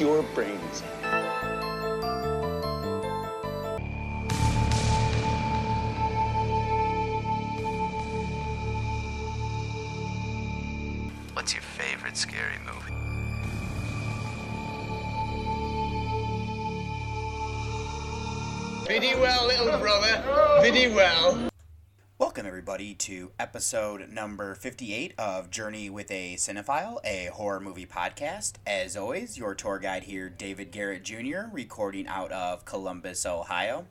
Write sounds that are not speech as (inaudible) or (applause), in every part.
Your brains episode number 58 of Journey with a Cinephile, a horror movie podcast. As always, your tour guide here, David Garrett Jr., recording out of Columbus, Ohio.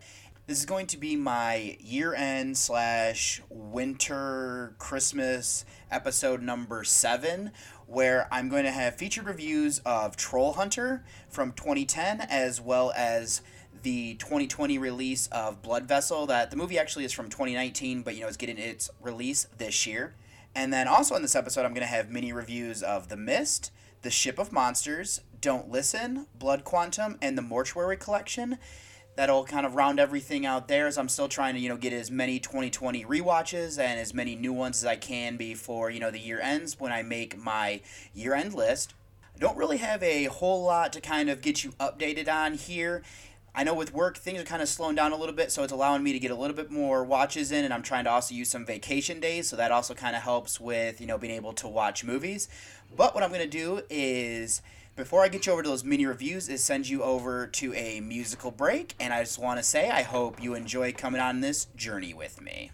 This is going to be my year end slash winter Christmas episode number seven, where I'm going to have featured reviews of Troll Hunter from 2010 as well as the 2020 release of Blood Vessel. That the movie actually is from 2019, but you know it's getting its release this year. And then also in this episode, I'm going to have mini reviews of The Mist, The Ship of Monsters, Don't Listen, Blood Quantum, and the Mortuary Collection. That'll kind of round everything out there as I'm still trying to, you know, get as many 2020 rewatches and as many new ones as I can before, you know, the year ends when I make my year end list. I don't really have a whole lot to kind of get you updated on here. I know with work things are kind of slowing down a little bit, so it's allowing me to get a little bit more watches in, and I'm trying to also use some vacation days, so that also kind of helps with you know being able to watch movies. But what I'm gonna do is before I get you over to those mini reviews, is send you over to a musical break, and I just want to say I hope you enjoy coming on this journey with me.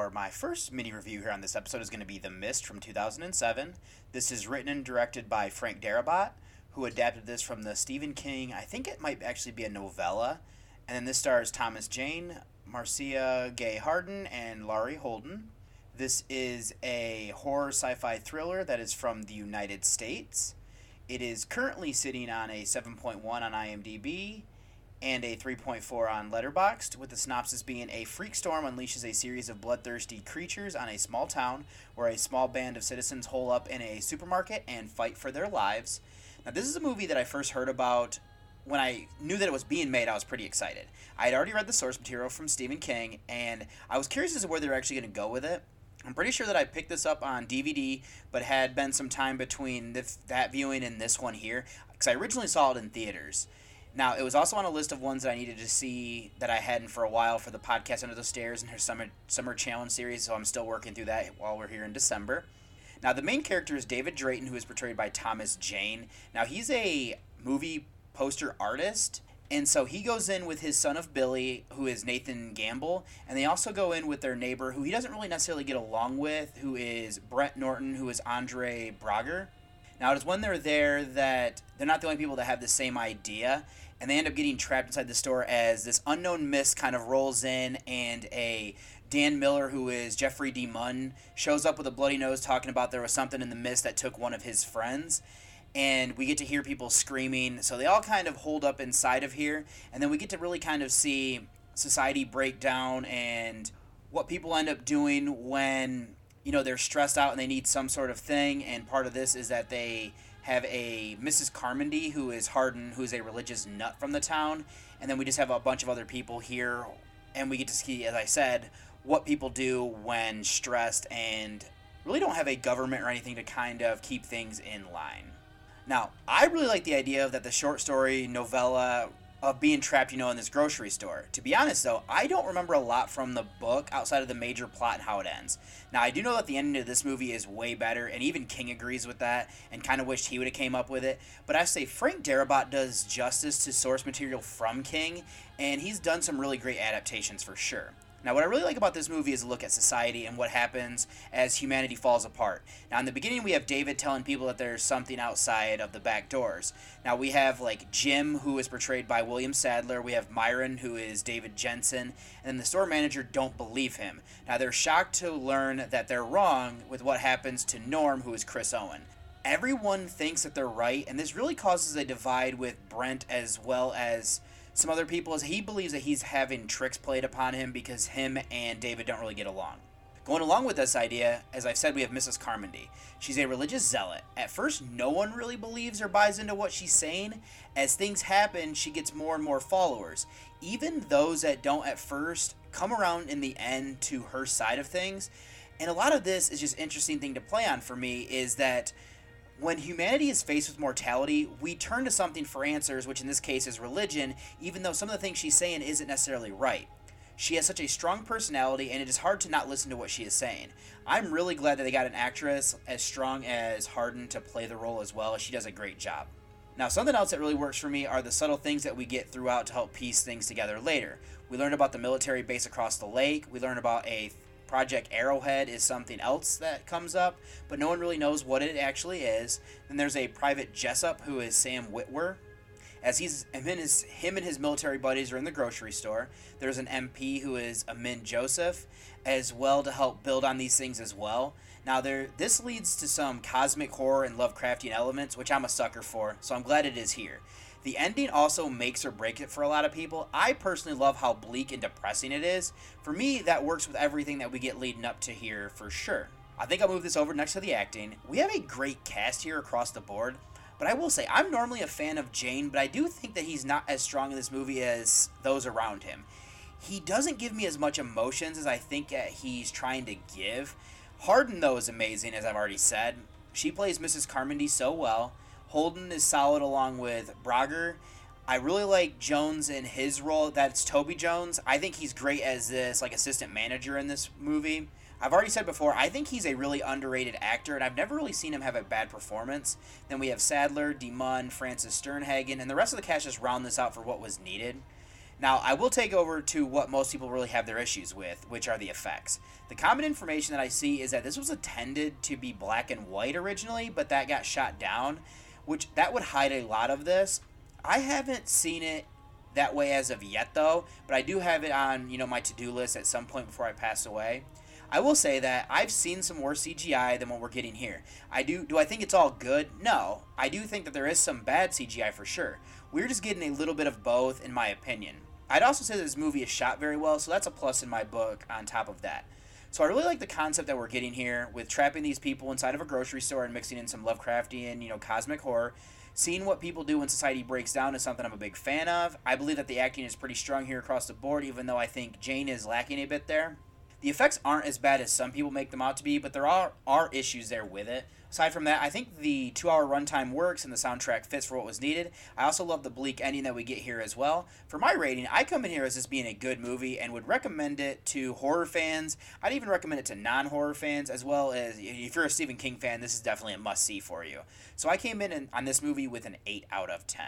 For my first mini review here on this episode is going to be The Mist from 2007. This is written and directed by Frank Darabont, who adapted this from the Stephen King, I think it might actually be a novella. And then this stars Thomas Jane, Marcia Gay Harden, and Laurie Holden. This is a horror sci fi thriller that is from the United States. It is currently sitting on a 7.1 on IMDb and a 3.4 on Letterboxd, with the synopsis being a freak storm unleashes a series of bloodthirsty creatures on a small town where a small band of citizens hole up in a supermarket and fight for their lives. Now, this is a movie that I first heard about when I knew that it was being made. I was pretty excited. I had already read the source material from Stephen King, and I was curious as to where they were actually going to go with it. I'm pretty sure that I picked this up on DVD, but had been some time between this, that viewing and this one here, because I originally saw it in theaters. Now, it was also on a list of ones that I needed to see that I hadn't for a while for the podcast Under the Stairs and her summer summer challenge series, so I'm still working through that while we're here in December. Now, the main character is David Drayton, who is portrayed by Thomas Jane. Now, he's a movie poster artist, and so he goes in with his son of Billy, who is Nathan Gamble, and they also go in with their neighbor, who he doesn't really necessarily get along with, who is Brent Norton, who is Andre Braugher. Now, it is when they're there that they're not the only people that have the same idea, and they end up getting trapped inside the store as this unknown mist kind of rolls in, and a Dan Miller, who is Jeffrey DeMunn, shows up with a bloody nose talking about there was something in the mist that took one of his friends. And we get to hear people screaming. So they all kind of hold up inside of here. And then we get to really kind of see society break down and what people end up doing when you know they're stressed out and they need some sort of thing and part of this is that they have a Mrs. Carmody who is Harden who's a religious nut from the town and then we just have a bunch of other people here and we get to see as I said what people do when stressed and really don't have a government or anything to kind of keep things in line. Now, I really like the idea of that the short story novella of being trapped, you know, in this grocery store. To be honest, though, I don't remember a lot from the book outside of the major plot and how it ends. Now, I do know that the ending of this movie is way better, and even King agrees with that, and kind of wished he would have came up with it. But I say Frank Darabont does justice to source material from King, and he's done some really great adaptations for sure. Now, what I really like about this movie is a look at society and what happens as humanity falls apart. Now, in the beginning, we have David telling people that there's something outside of the back doors. Now, we have like Jim, who is portrayed by William Sadler. We have Myron, who is David Jensen. And the store manager don't believe him. Now, they're shocked to learn that they're wrong with what happens to Norm, who is Chris Owen. Everyone thinks that they're right, and this really causes a divide with Brent as well as some other people is he believes that he's having tricks played upon him because him and David don't really get along. Going along with this idea, as I've said, we have Mrs. Carmody. She's a religious zealot. At first, no one really believes or buys into what she's saying. As things happen, she gets more and more followers. Even those that don't at first come around in the end to her side of things. And a lot of this is just interesting thing to play on for me is that when humanity is faced with mortality, we turn to something for answers, which in this case is religion, even though some of the things she's saying isn't necessarily right. She has such a strong personality, and it is hard to not listen to what she is saying. I'm really glad that they got an actress as strong as Harden to play the role as well. She does a great job. Now, something else that really works for me are the subtle things that we get throughout to help piece things together later. We learn about the military base across the lake. We learn about a Project Arrowhead is something else that comes up, but no one really knows what it actually is. Then there's a Private Jessup who is Sam Witwer. As he's him and his him and his military buddies are in the grocery store. There's an MP who is Amin Joseph, as well to help build on these things as well. Now there this leads to some cosmic horror and Lovecraftian elements, which I'm a sucker for, so I'm glad it is here. The ending also makes or breaks it for a lot of people. I personally love how bleak and depressing it is. For me, that works with everything that we get leading up to here for sure. I think I'll move this over next to the acting. We have a great cast here across the board, but I will say I'm normally a fan of Jane, but I do think that he's not as strong in this movie as those around him. He doesn't give me as much emotions as I think he's trying to give. Harden, though, is amazing, as I've already said. She plays Mrs. Carmody so well. Holden is solid along with Braugher. I really like Jones in his role. That's Toby Jones. I think he's great as this like assistant manager in this movie. I've already said before, I think he's a really underrated actor, and I've never really seen him have a bad performance. Then we have Sadler, DeMunn, Frances Sternhagen, and the rest of the cast just round this out for what was needed. Now, I will take over to what most people really have their issues with, which are the effects. The common information that I see is that this was intended to be black and white originally, but that got shot down, which that would hide a lot of this. I haven't seen it that way as of yet though, but I do have it on, you know, my to-do list at some point before I pass away. I will say that I've seen some more CGI than what we're getting here. I do do I think it's all good? No. I do think that there is some bad CGI for sure. We're just getting a little bit of both in my opinion. I'd also say that this movie is shot very well, so that's a plus in my book on top of that. So I really like the concept that we're getting here with trapping these people inside of a grocery store and mixing in some Lovecraftian, you know, cosmic horror. Seeing what people do when society breaks down is something I'm a big fan of. I believe that the acting is pretty strong here across the board, even though I think Jane is lacking a bit there. The effects aren't as bad as some people make them out to be, but there are, are issues there with it. Aside from that, I think the two hour runtime works and the soundtrack fits for what was needed. I also love the bleak ending that we get here as well. For my rating, I come in here as this being a good movie and would recommend it to horror fans. I'd even recommend it to non horror fans, as well as if you're a Stephen King fan, this is definitely a must see for you. So I came in on this movie with an 8 out of 10.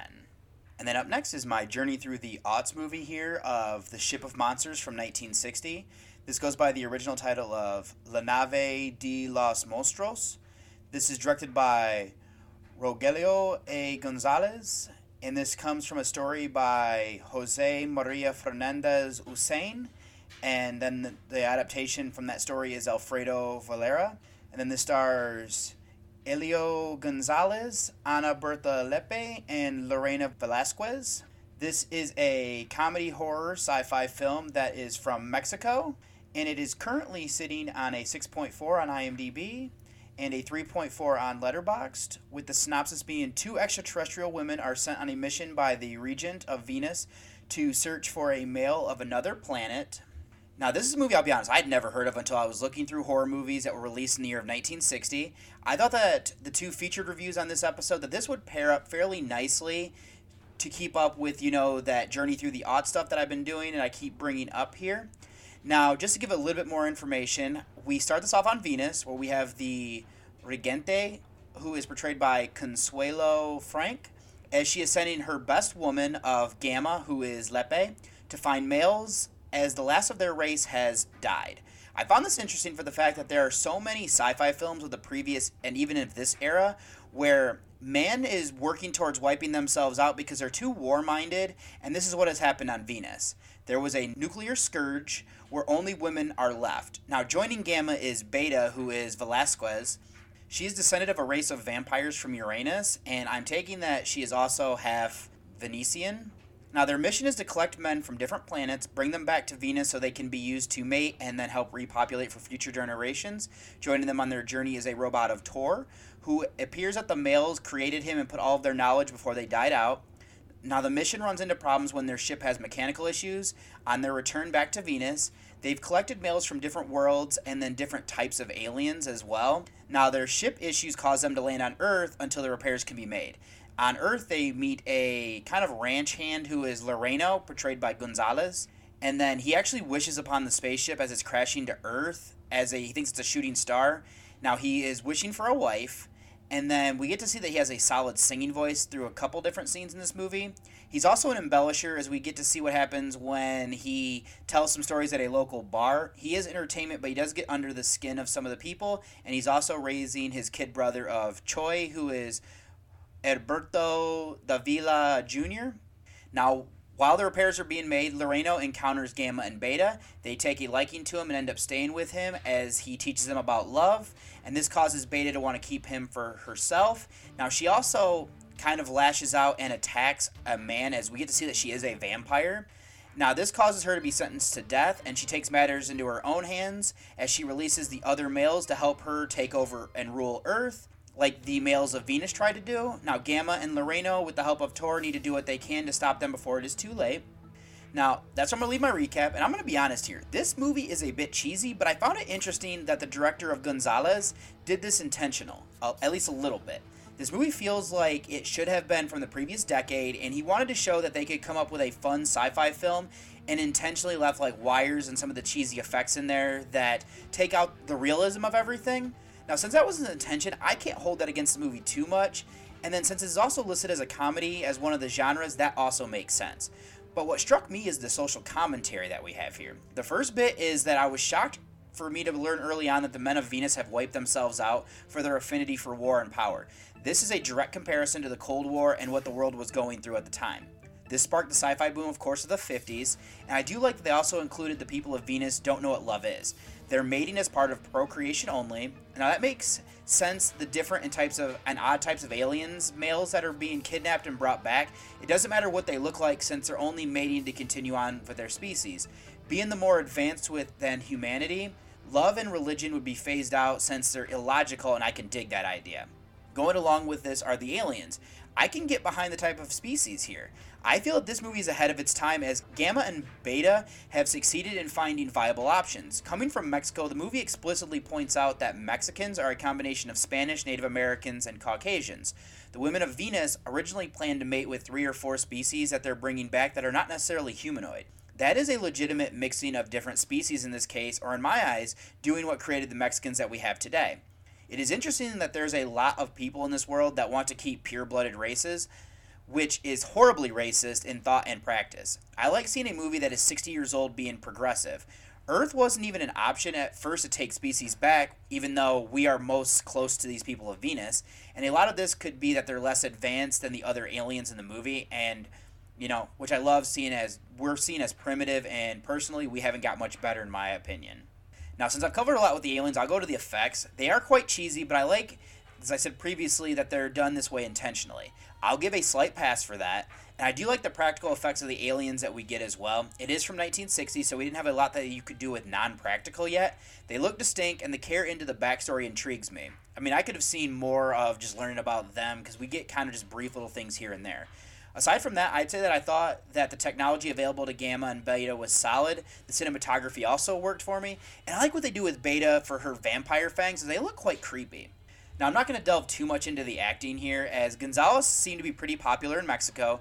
And then up next is my journey through the aughts movie here of The Ship of Monsters from 1960. This goes by the original title of La Nave de los Monstros. This is directed by Rogelio A. Gonzalez, and this comes from a story by Jose Maria Fernandez Usain. And then the, adaptation from that story is Alfredo Valera. And then this stars Elio Gonzalez, Ana Berta Lepe, and Lorena Velasquez. This is a comedy horror sci fi film that is from Mexico, and it is currently sitting on a 6.4 on IMDb and a 3.4 on Letterboxd, with the synopsis being two extraterrestrial women are sent on a mission by the regent of Venus to search for a male of another planet. Now, this is a movie I'll be honest, I'd never heard of until I was looking through horror movies that were released in the year of 1960. I thought that the two featured reviews on this episode that this would pair up fairly nicely to keep up with, you know, that journey through the odd stuff that I've been doing and I keep bringing up here. Now, just to give a little bit more information, we start this off on Venus, where we have the Regente, who is portrayed by Consuelo Frank, as she is sending her best woman of Gamma, who is Lepe, to find males as the last of their race has died. I found this interesting for the fact that there are so many sci fi films of the previous and even of this era where man is working towards wiping themselves out because they're too war minded, and this is what has happened on Venus. There was a nuclear scourge where only women are left. Now, joining Gamma is Beta, who is Velasquez. She is descended of a race of vampires from Uranus, and I'm taking that she is also half Venetian. Now, their mission is to collect men from different planets, bring them back to Venus so they can be used to mate and then help repopulate for future generations. Joining them on their journey is a robot of Tor, who appears that the males created him and put all of their knowledge before they died out. Now, the mission runs into problems when their ship has mechanical issues. On their return back to Venus, they've collected males from different worlds and then different types of aliens as well. Now, their ship issues cause them to land on Earth until the repairs can be made. On Earth, they meet a kind of ranch hand who is Loreno, portrayed by Gonzalez. And then he actually wishes upon the spaceship as it's crashing to Earth, as a, he thinks it's a shooting star. Now, he is wishing for a wife and then we get to see that he has a solid singing voice through a couple different scenes in this movie. He's also an embellisher as we get to see what happens when he tells some stories at a local bar. He is entertainment, but he does get under the skin of some of the people, and he's also raising his kid brother of Choi, who is Alberto Davila Jr. Now, while the repairs are being made, Loreno encounters Gamma and Beta. They take a liking to him and end up staying with him as he teaches them about love, and this causes Beta to want to keep him for herself. Now, she also kind of lashes out and attacks a man as we get to see that she is a vampire. Now, this causes her to be sentenced to death, and she takes matters into her own hands as she releases the other males to help her take over and rule Earth like the males of Venus tried to do. Now, Gamma and Loreno, with the help of Tor, need to do what they can to stop them before it is too late. Now, that's where I'm going to leave my recap, and I'm going to be honest here. This movie is a bit cheesy, but I found it interesting that the director of Gonzalez did this intentional, at least a little bit. This movie feels like it should have been from the previous decade, and he wanted to show that they could come up with a fun sci fi film and intentionally left like wires and some of the cheesy effects in there that take out the realism of everything. Now, since that was his intention, I can't hold that against the movie too much. And then since it's also listed as a comedy as one of the genres, that also makes sense. But what struck me is the social commentary that we have here. The first bit is that I was shocked for me to learn early on that the men of Venus have wiped themselves out for their affinity for war and power. This is a direct comparison to the Cold War and what the world was going through at the time. This sparked the sci fi boom, of course, of the 50s, and I do like that they also included the people of Venus don't know what love is. They're mating as part of procreation only. Now that makes sense. The different and types of and odd types of aliens, males that are being kidnapped and brought back. It doesn't matter what they look like, since they're only mating to continue on with their species. Being the more advanced with than humanity, love and religion would be phased out since they're illogical, and I can dig that idea. Going along with this are the aliens. I can get behind the type of species here. I feel that this movie is ahead of its time as Gamma and Beta have succeeded in finding viable options. Coming from Mexico, the movie explicitly points out that Mexicans are a combination of Spanish, Native Americans, and Caucasians. The women of Venus originally planned to mate with three or four species that they're bringing back that are not necessarily humanoid. That is a legitimate mixing of different species in this case, or in my eyes, doing what created the Mexicans that we have today. It is interesting that there's a lot of people in this world that want to keep pure blooded races, which is horribly racist in thought and practice. I like seeing a movie that is 60 years old being progressive. Earth wasn't even an option at first to take species back, even though we are most close to these people of Venus. And a lot of this could be that they're less advanced than the other aliens in the movie, and you know, which I love seeing as we're seen as primitive, and personally, we haven't got much better in my opinion. Now, since I've covered a lot with the aliens, I'll go to the effects. They are quite cheesy, but I like, as I said previously, that they're done this way intentionally. I'll give a slight pass for that. And I do like the practical effects of the aliens that we get as well. It is from 1960, so we didn't have a lot that you could do with non practical yet. They look distinct, and the care into the backstory intrigues me. I mean, I could have seen more of just learning about them because we get kind of just brief little things here and there. Aside from that, I'd say that I thought that the technology available to Gamma and Beta was solid. The cinematography also worked for me, and I like what they do with Beta for her vampire fangs. They look quite creepy. Now, I'm not going to delve too much into the acting here, as Gonzalez seemed to be pretty popular in Mexico.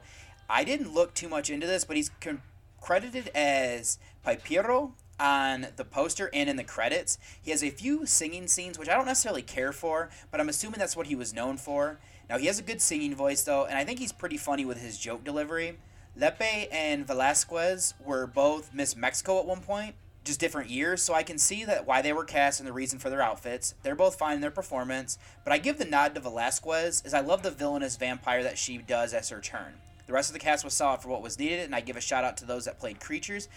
I didn't look too much into this, but he's con- credited as Piporro on the poster and in the credits. He has a few singing scenes, which I don't necessarily care for, but I'm assuming that's what he was known for. Now, he has a good singing voice, though, and I think he's pretty funny with his joke delivery. Lepe and Velasquez were both Miss Mexico at one point, just different years, so I can see that why they were cast and the reason for their outfits. They're both fine in their performance, but I give the nod to Velasquez as I love the villainous vampire that she does as her turn. The rest of the cast was solid for what was needed, and I give a shout out to those that played creatures.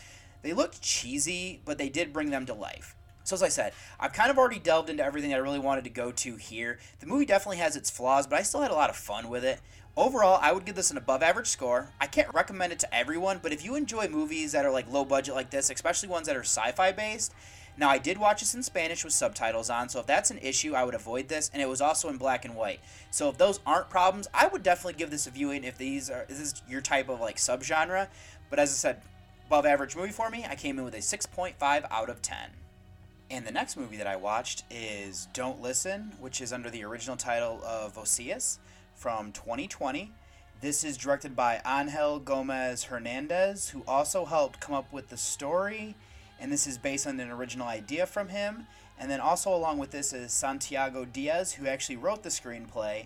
They looked cheesy, but they did bring them to life. So as I said, I've kind of already delved into everything I really wanted to go to here. The movie definitely has its flaws, but I still had a lot of fun with it. Overall, I would give this an above average score. I can't recommend it to everyone, but if you enjoy movies that are like low budget like this, especially ones that are sci-fi based, now I did watch this in Spanish with subtitles on, so if that's an issue, I would avoid this, and it was also in black and white. So if those aren't problems, I would definitely give this a viewing if these are this is your type of like subgenre. But as I said, above average movie for me. I came in with a 6.5 out of 10. And the next movie that I watched is Don't Listen, which is under the original title of Osias from 2020. This is directed by Angel Gomez Hernandez, who also helped come up with the story, and this is based on an original idea from him. And then also along with this is Santiago Diaz, who actually wrote the screenplay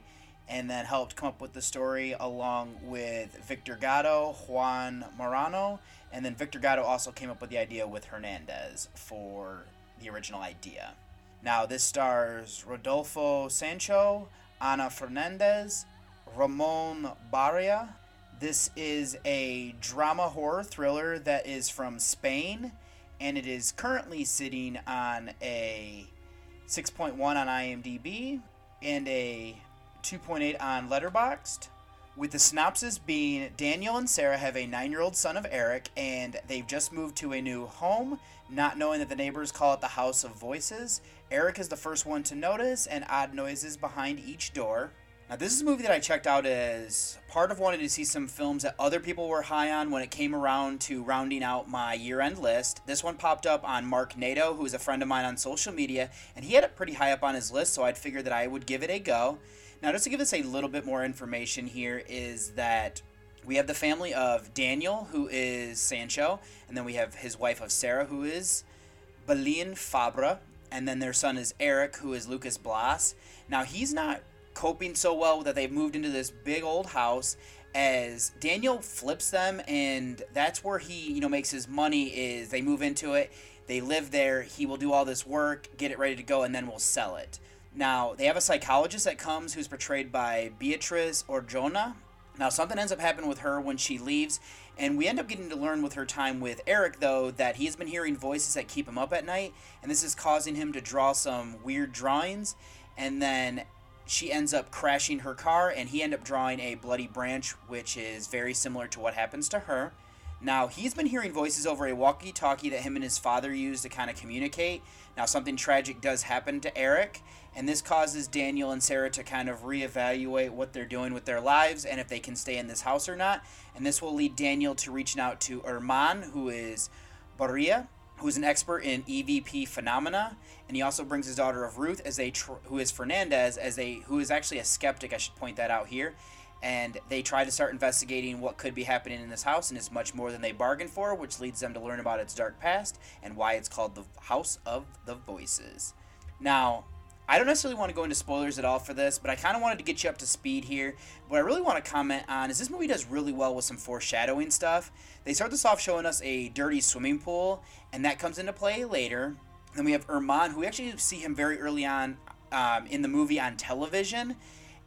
and then helped come up with the story along with Victor Gatto, Juan Morano, and then Victor Gatto also came up with the idea with Hernandez for the original idea. Now, this stars Rodolfo Sancho, Ana Fernandez, Ramon Barea. This is a drama horror thriller that is from Spain, and it is currently sitting on a 6.1 on IMDb and a 2.8 on Letterboxd. With the synopsis being Daniel and Sarah have a nine year old son of Eric, and they've just moved to a new home, not knowing that the neighbors call it the House of Voices. Eric is the first one to notice, and odd noises behind each door. Now, this is a movie that I checked out as part of wanting to see some films that other people were high on when it came around to rounding out my year end list. This one popped up on Mark Nato, who is a friend of mine on social media, and he had it pretty high up on his list, so I'd figured that I would give it a go. Now, just to give us a little bit more information here, is that we have the family of Daniel, who is Sancho, and then we have his wife of Sarah, who is Belén Fabra, and then their son is Eric, who is Lucas Blas. Now, he's not coping so well that they've moved into this big old house, as Daniel flips them, and that's where he, you know, makes his money. Is they move into it, they live there. He will do all this work, get it ready to go, and then we'll sell it. Now they have a psychologist that comes, who's portrayed by Beatrice Arjona. Now something ends up happening with her when she leaves, and we end up getting to learn with her time with Eric, though, that he's been hearing voices that keep him up at night, and this is causing him to draw some weird drawings. And then she ends up crashing her car, and he ends up drawing a bloody branch, which is very similar to what happens to her. Now, he's been hearing voices over a walkie talkie that him and his father use to kind of communicate. Now, something tragic does happen to Eric, and this causes Daniel and Sarah to kind of reevaluate what they're doing with their lives and if they can stay in this house or not. And this will lead Daniel to reaching out to Herman, who is Barea, who's an expert in EVP phenomena, and he also brings his daughter of Ruth as a tr- who is Fernandez as a who is actually a skeptic. I should point that out here. And they try to start investigating what could be happening in this house, and it's much more than they bargained for, which leads them to learn about its dark past and why it's called the House of the Voices. Now, I don't necessarily want to go into spoilers at all for this, but I kind of wanted to get you up to speed here. What I really want to comment on is this movie does really well with some foreshadowing stuff. They start this off showing us a dirty swimming pool, and that comes into play later. Then we have Herman, who we actually see him very early on um, in the movie on television.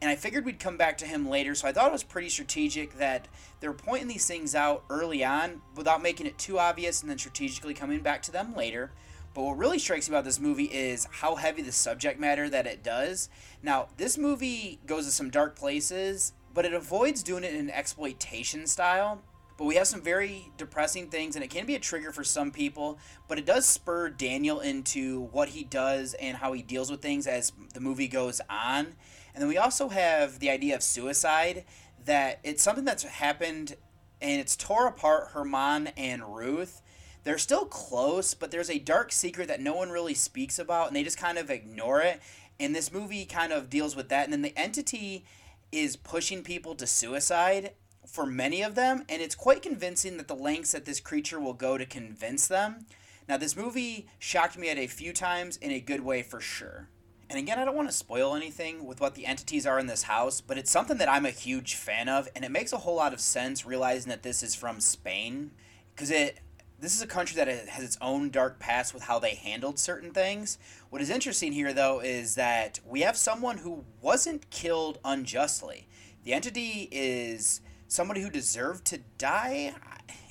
And I figured we'd come back to him later, so I thought it was pretty strategic that they were pointing these things out early on without making it too obvious and then strategically coming back to them later. But what really strikes me about this movie is how heavy the subject matter that it does. Now, this movie goes to some dark places, but it avoids doing it in an exploitation style. But we have some very depressing things, and it can be a trigger for some people. But it does spur Daniel into what he does and how he deals with things as the movie goes on. And then we also have the idea of suicide, that it's something that's happened and it's tore apart Herman and Ruth. They're still close, but there's a dark secret that no one really speaks about, and they just kind of ignore it. And this movie kind of deals with that. And then the entity is pushing people to suicide for many of them, and it's quite convincing that the lengths that this creature will go to convince them. Now, this movie shocked me at a few times in a good way for sure. And again, I don't want to spoil anything with what the entities are in this house, but it's something that I'm a huge fan of, and it makes a whole lot of sense realizing that this is from Spain, because it this is a country that has its own dark past with how they handled certain things. What is interesting here, though, is that we have someone who wasn't killed unjustly. The entity is somebody who deserved to die,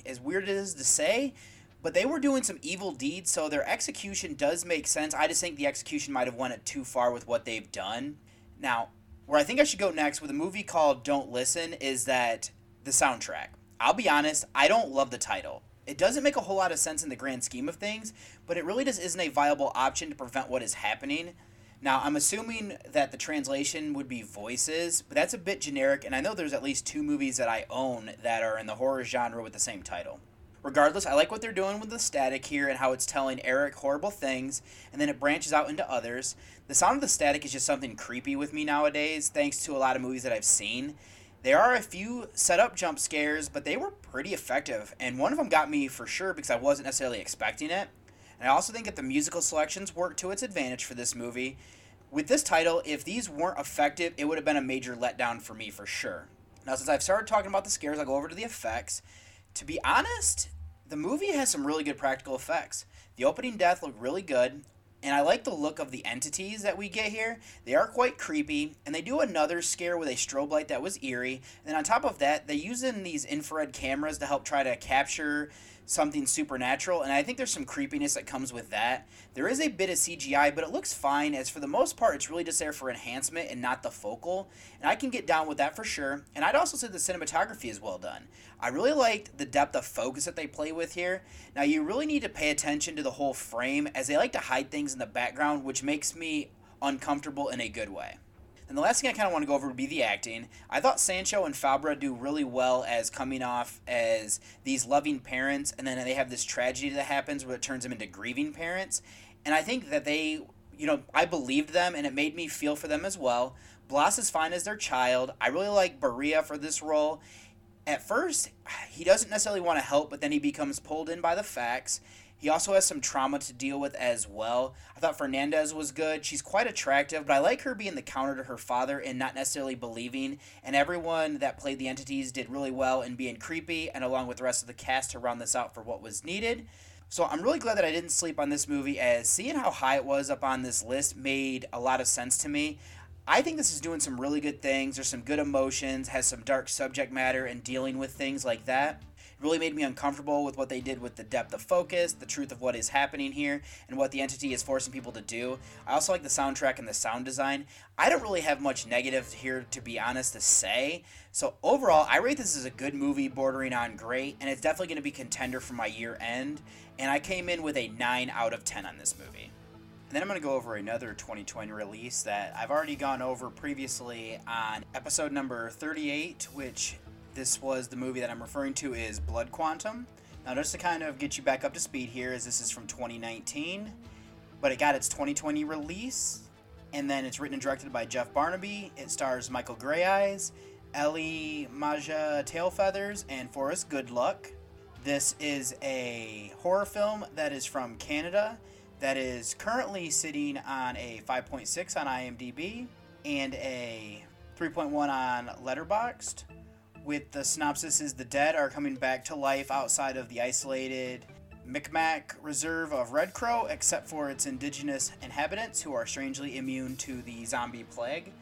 as weird as it is to say, but they were doing some evil deeds, so their execution does make sense. I just think the execution might have went it too far with what they've done. Now, where I think I should go next with a movie called Don't Listen is that the soundtrack. I'll be honest, I don't love the title. It doesn't make a whole lot of sense in the grand scheme of things, but it really just isn't a viable option to prevent what is happening. Now, I'm assuming that the translation would be voices, but that's a bit generic, and I know there's at least two movies that I own that are in the horror genre with the same title. Regardless, I like what they're doing with the static here and how it's telling Eric horrible things, and then it branches out into others. The sound of the static is just something creepy with me nowadays, thanks to a lot of movies that I've seen. There are a few setup jump scares, but they were pretty effective, and one of them got me for sure because I wasn't necessarily expecting it. And I also think that the musical selections work to its advantage for this movie. With this title, if these weren't effective, it would have been a major letdown for me for sure. Now, since I've started talking about the scares, I'll go over to the effects. To be honest, the movie has some really good practical effects. The opening death looked really good, and I like the look of the entities that we get here. They are quite creepy, and they do another scare with a strobe light that was eerie. And on top of that, they use in these infrared cameras to help try to capture something supernatural, and I think there's some creepiness that comes with that. There is a bit of CGI, but it looks fine, as for the most part, it's really just there for enhancement and not the focal. And I can get down with that for sure. And I'd also say the cinematography is well done. I really liked the depth of focus that they play with here. Now, you really need to pay attention to the whole frame, as they like to hide things in the background, which makes me uncomfortable in a good way. And the last thing I kind of want to go over would be the acting. I thought Sancho and Fabra do really well as coming off as these loving parents, and then they have this tragedy that happens where it turns them into grieving parents. And I think that they, you know, I believed them, and it made me feel for them as well. Blas is fine as their child. I really like Barea for this role. At first, he doesn't necessarily want to help, but then he becomes pulled in by the facts He also has some trauma to deal with as well. I thought Fernandez was good. She's quite attractive, but I like her being the counter to her father and not necessarily believing. And everyone that played the entities did really well in being creepy, and along with the rest of the cast to round this out for what was needed. So I'm really glad that I didn't sleep on this movie, as seeing how high it was up on this list made a lot of sense to me. I think this is doing some really good things. There's some good emotions, has some dark subject matter, and dealing with things like that really made me uncomfortable with what they did with the depth of focus, the truth of what is happening here, and what the entity is forcing people to do. I also like the soundtrack and the sound design. I don't really have much negative here, to be honest, to say. So overall, I rate this as a good movie, bordering on great, and it's definitely going to be contender for my year end. And I came in with a 9 out of 10 on this movie. And then I'm going to go over another 2020 release that I've already gone over previously on episode number 38, which this was the movie that I'm referring to is Blood Quantum. Now, just to kind of get you back up to speed here, is this is from 2019, but it got its 2020 release, and then it's written and directed by Jeff Barnaby. It stars Michael Greyeyes, Elle-Máijá Tailfeathers, and Forrest Goodluck. This is a horror film that is from Canada that is currently sitting on a 5.6 on IMDb and a 3.1 on Letterboxd with the synopsis is the dead are coming back to life outside of the isolated Mi'gmaq reserve of Red Crow, except for its indigenous inhabitants who are strangely immune to the zombie plague.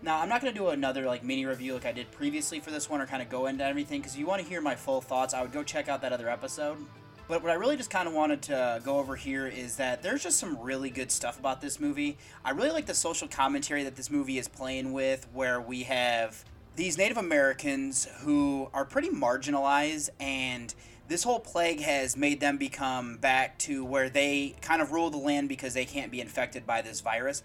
Now, I'm not going to do another like mini review like I did previously for this one or kind of go into everything because if you want to hear my full thoughts, I would go check out that other episode. But what I really just kind of wanted to go over here is that there's just some really good stuff about this movie. I really like the social commentary that this movie is playing with, where we have these Native Americans who are pretty marginalized and this whole plague has made them become back to where they kind of rule the land because they can't be infected by this virus.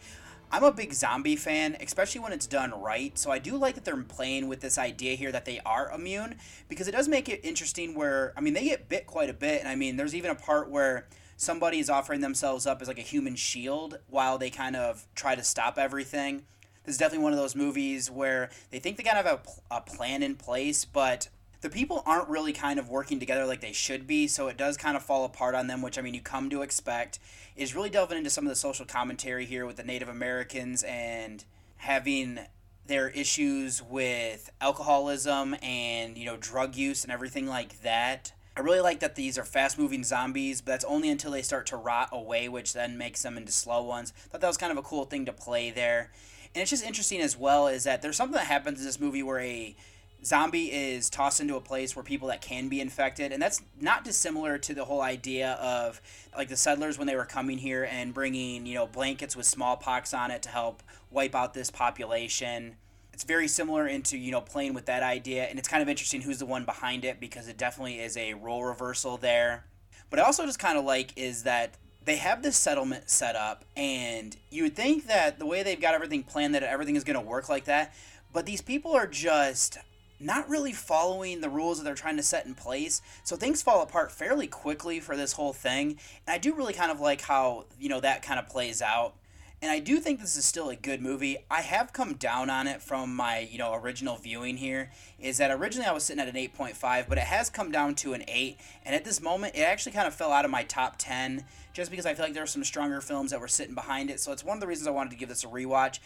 I'm a big zombie fan, especially when it's done right. So I do like that they're playing with this idea here that they are immune because it does make it interesting where I mean they get bit quite a bit and I mean there's even a part where somebody is offering themselves up as like a human shield while they kind of try to stop everything this is definitely one of those movies where they think they kind of have a, a plan in place, but the people aren't really kind of working together like they should be, so it does kind of fall apart on them, which I mean, you come to expect. Is really delving into some of the social commentary here with the Native Americans and having their issues with alcoholism and, you know, drug use and everything like that. I really like that these are fast moving zombies, but that's only until they start to rot away, which then makes them into slow ones. Thought that was kind of a cool thing to play there. And it's just interesting as well is that there's something that happens in this movie where a zombie is tossed into a place where people that can be infected and that's not dissimilar to the whole idea of like the settlers when they were coming here and bringing you know blankets with smallpox on it to help wipe out this population. It's very similar into you know playing with that idea and it's kind of interesting who's the one behind it because it definitely is a role reversal there. But i also just kind of like is that they have this settlement set up, and you would think that the way they've got everything planned, that everything is going to work like that. But these people are just not really following the rules that they're trying to set in place. So things fall apart fairly quickly for this whole thing. And I do really kind of like how, you know, that kind of plays out and I do think this is still a good movie. I have come down on it from my, you know, original viewing here. Is that originally I was sitting at an 8.5, but it has come down to an 8, and at this moment it actually kind of fell out of my top 10 just because I feel like there are some stronger films that were sitting behind it. So it's one of the reasons I wanted to give this a rewatch.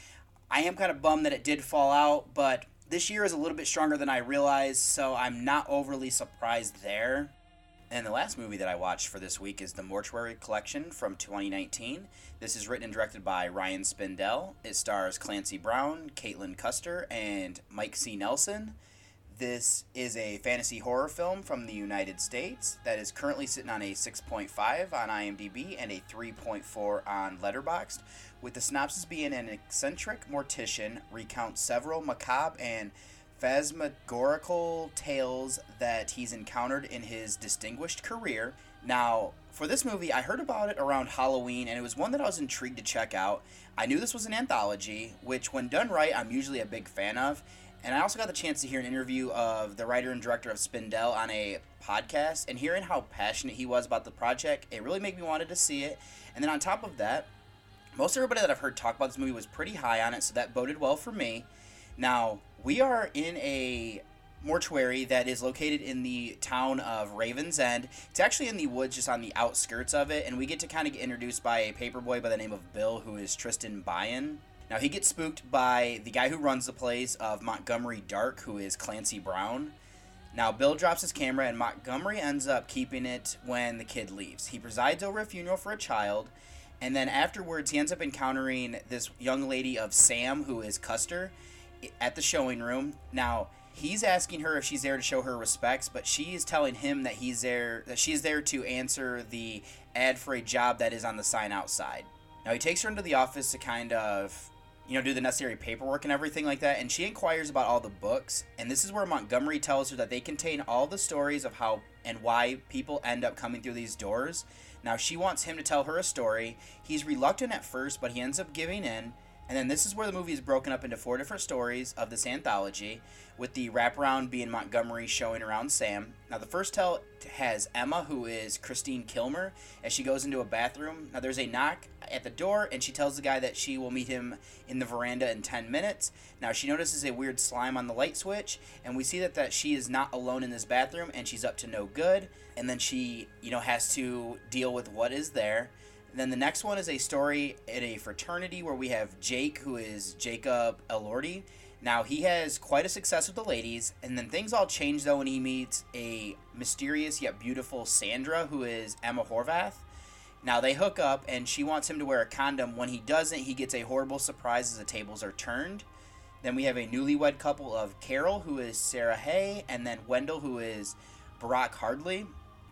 I am kind of bummed that it did fall out, but this year is a little bit stronger than I realized, so I'm not overly surprised there. And the last movie that I watched for this week is The Mortuary Collection from 2019. This is written and directed by Ryan Spindell. It stars Clancy Brown, Caitlin Custer, and Mike C. Nelson. This is a fantasy horror film from the United States that is currently sitting on a 6.5 on IMDb and a 3.4 on Letterboxd, with the synopsis being an eccentric mortician recounts several macabre and phasmagorical tales that he's encountered in his distinguished career. Now, for this movie, I heard about it around Halloween, and it was one that I was intrigued to check out. I knew this was an anthology, which, when done right, I'm usually a big fan of. And I also got the chance to hear an interview of the writer and director of Spindell on a podcast, and hearing how passionate he was about the project, it really made me wanted to see it. And then on top of that, most everybody that I've heard talk about this movie was pretty high on it, so that boded well for me. Now, we are in a mortuary that is located in the town of Ravens End. It's actually in the woods just on the outskirts of it, and we get to kind of get introduced by a paperboy by the name of Bill, who is Tristan Byon. Now, he gets spooked by the guy who runs the place of Montgomery Dark, who is Clancy Brown. Now, Bill drops his camera, and Montgomery ends up keeping it when the kid leaves. He presides over a funeral for a child, and then afterwards, he ends up encountering this young lady of Sam, who is Custer, at the showing room. Now, he's asking her if she's there to show her respects, but she is telling him that he's there that she's there to answer the ad for a job that is on the sign outside. Now he takes her into the office to kind of you know do the necessary paperwork and everything like that and she inquires about all the books and this is where Montgomery tells her that they contain all the stories of how and why people end up coming through these doors. Now she wants him to tell her a story. He's reluctant at first, but he ends up giving in and then this is where the movie is broken up into four different stories of this anthology, with the wraparound being Montgomery showing around Sam. Now, the first tell has Emma, who is Christine Kilmer, as she goes into a bathroom. Now, there's a knock at the door, and she tells the guy that she will meet him in the veranda in 10 minutes. Now, she notices a weird slime on the light switch, and we see that, that she is not alone in this bathroom, and she's up to no good. And then she, you know, has to deal with what is there. Then the next one is a story at a fraternity where we have Jake, who is Jacob Elordi. Now he has quite a success with the ladies, and then things all change though when he meets a mysterious yet beautiful Sandra, who is Ema Horvath. Now they hook up, and she wants him to wear a condom. When he doesn't, he gets a horrible surprise as the tables are turned. Then we have a newlywed couple of Carol, who is Sarah Hay, and then Wendell, who is Barak Hardley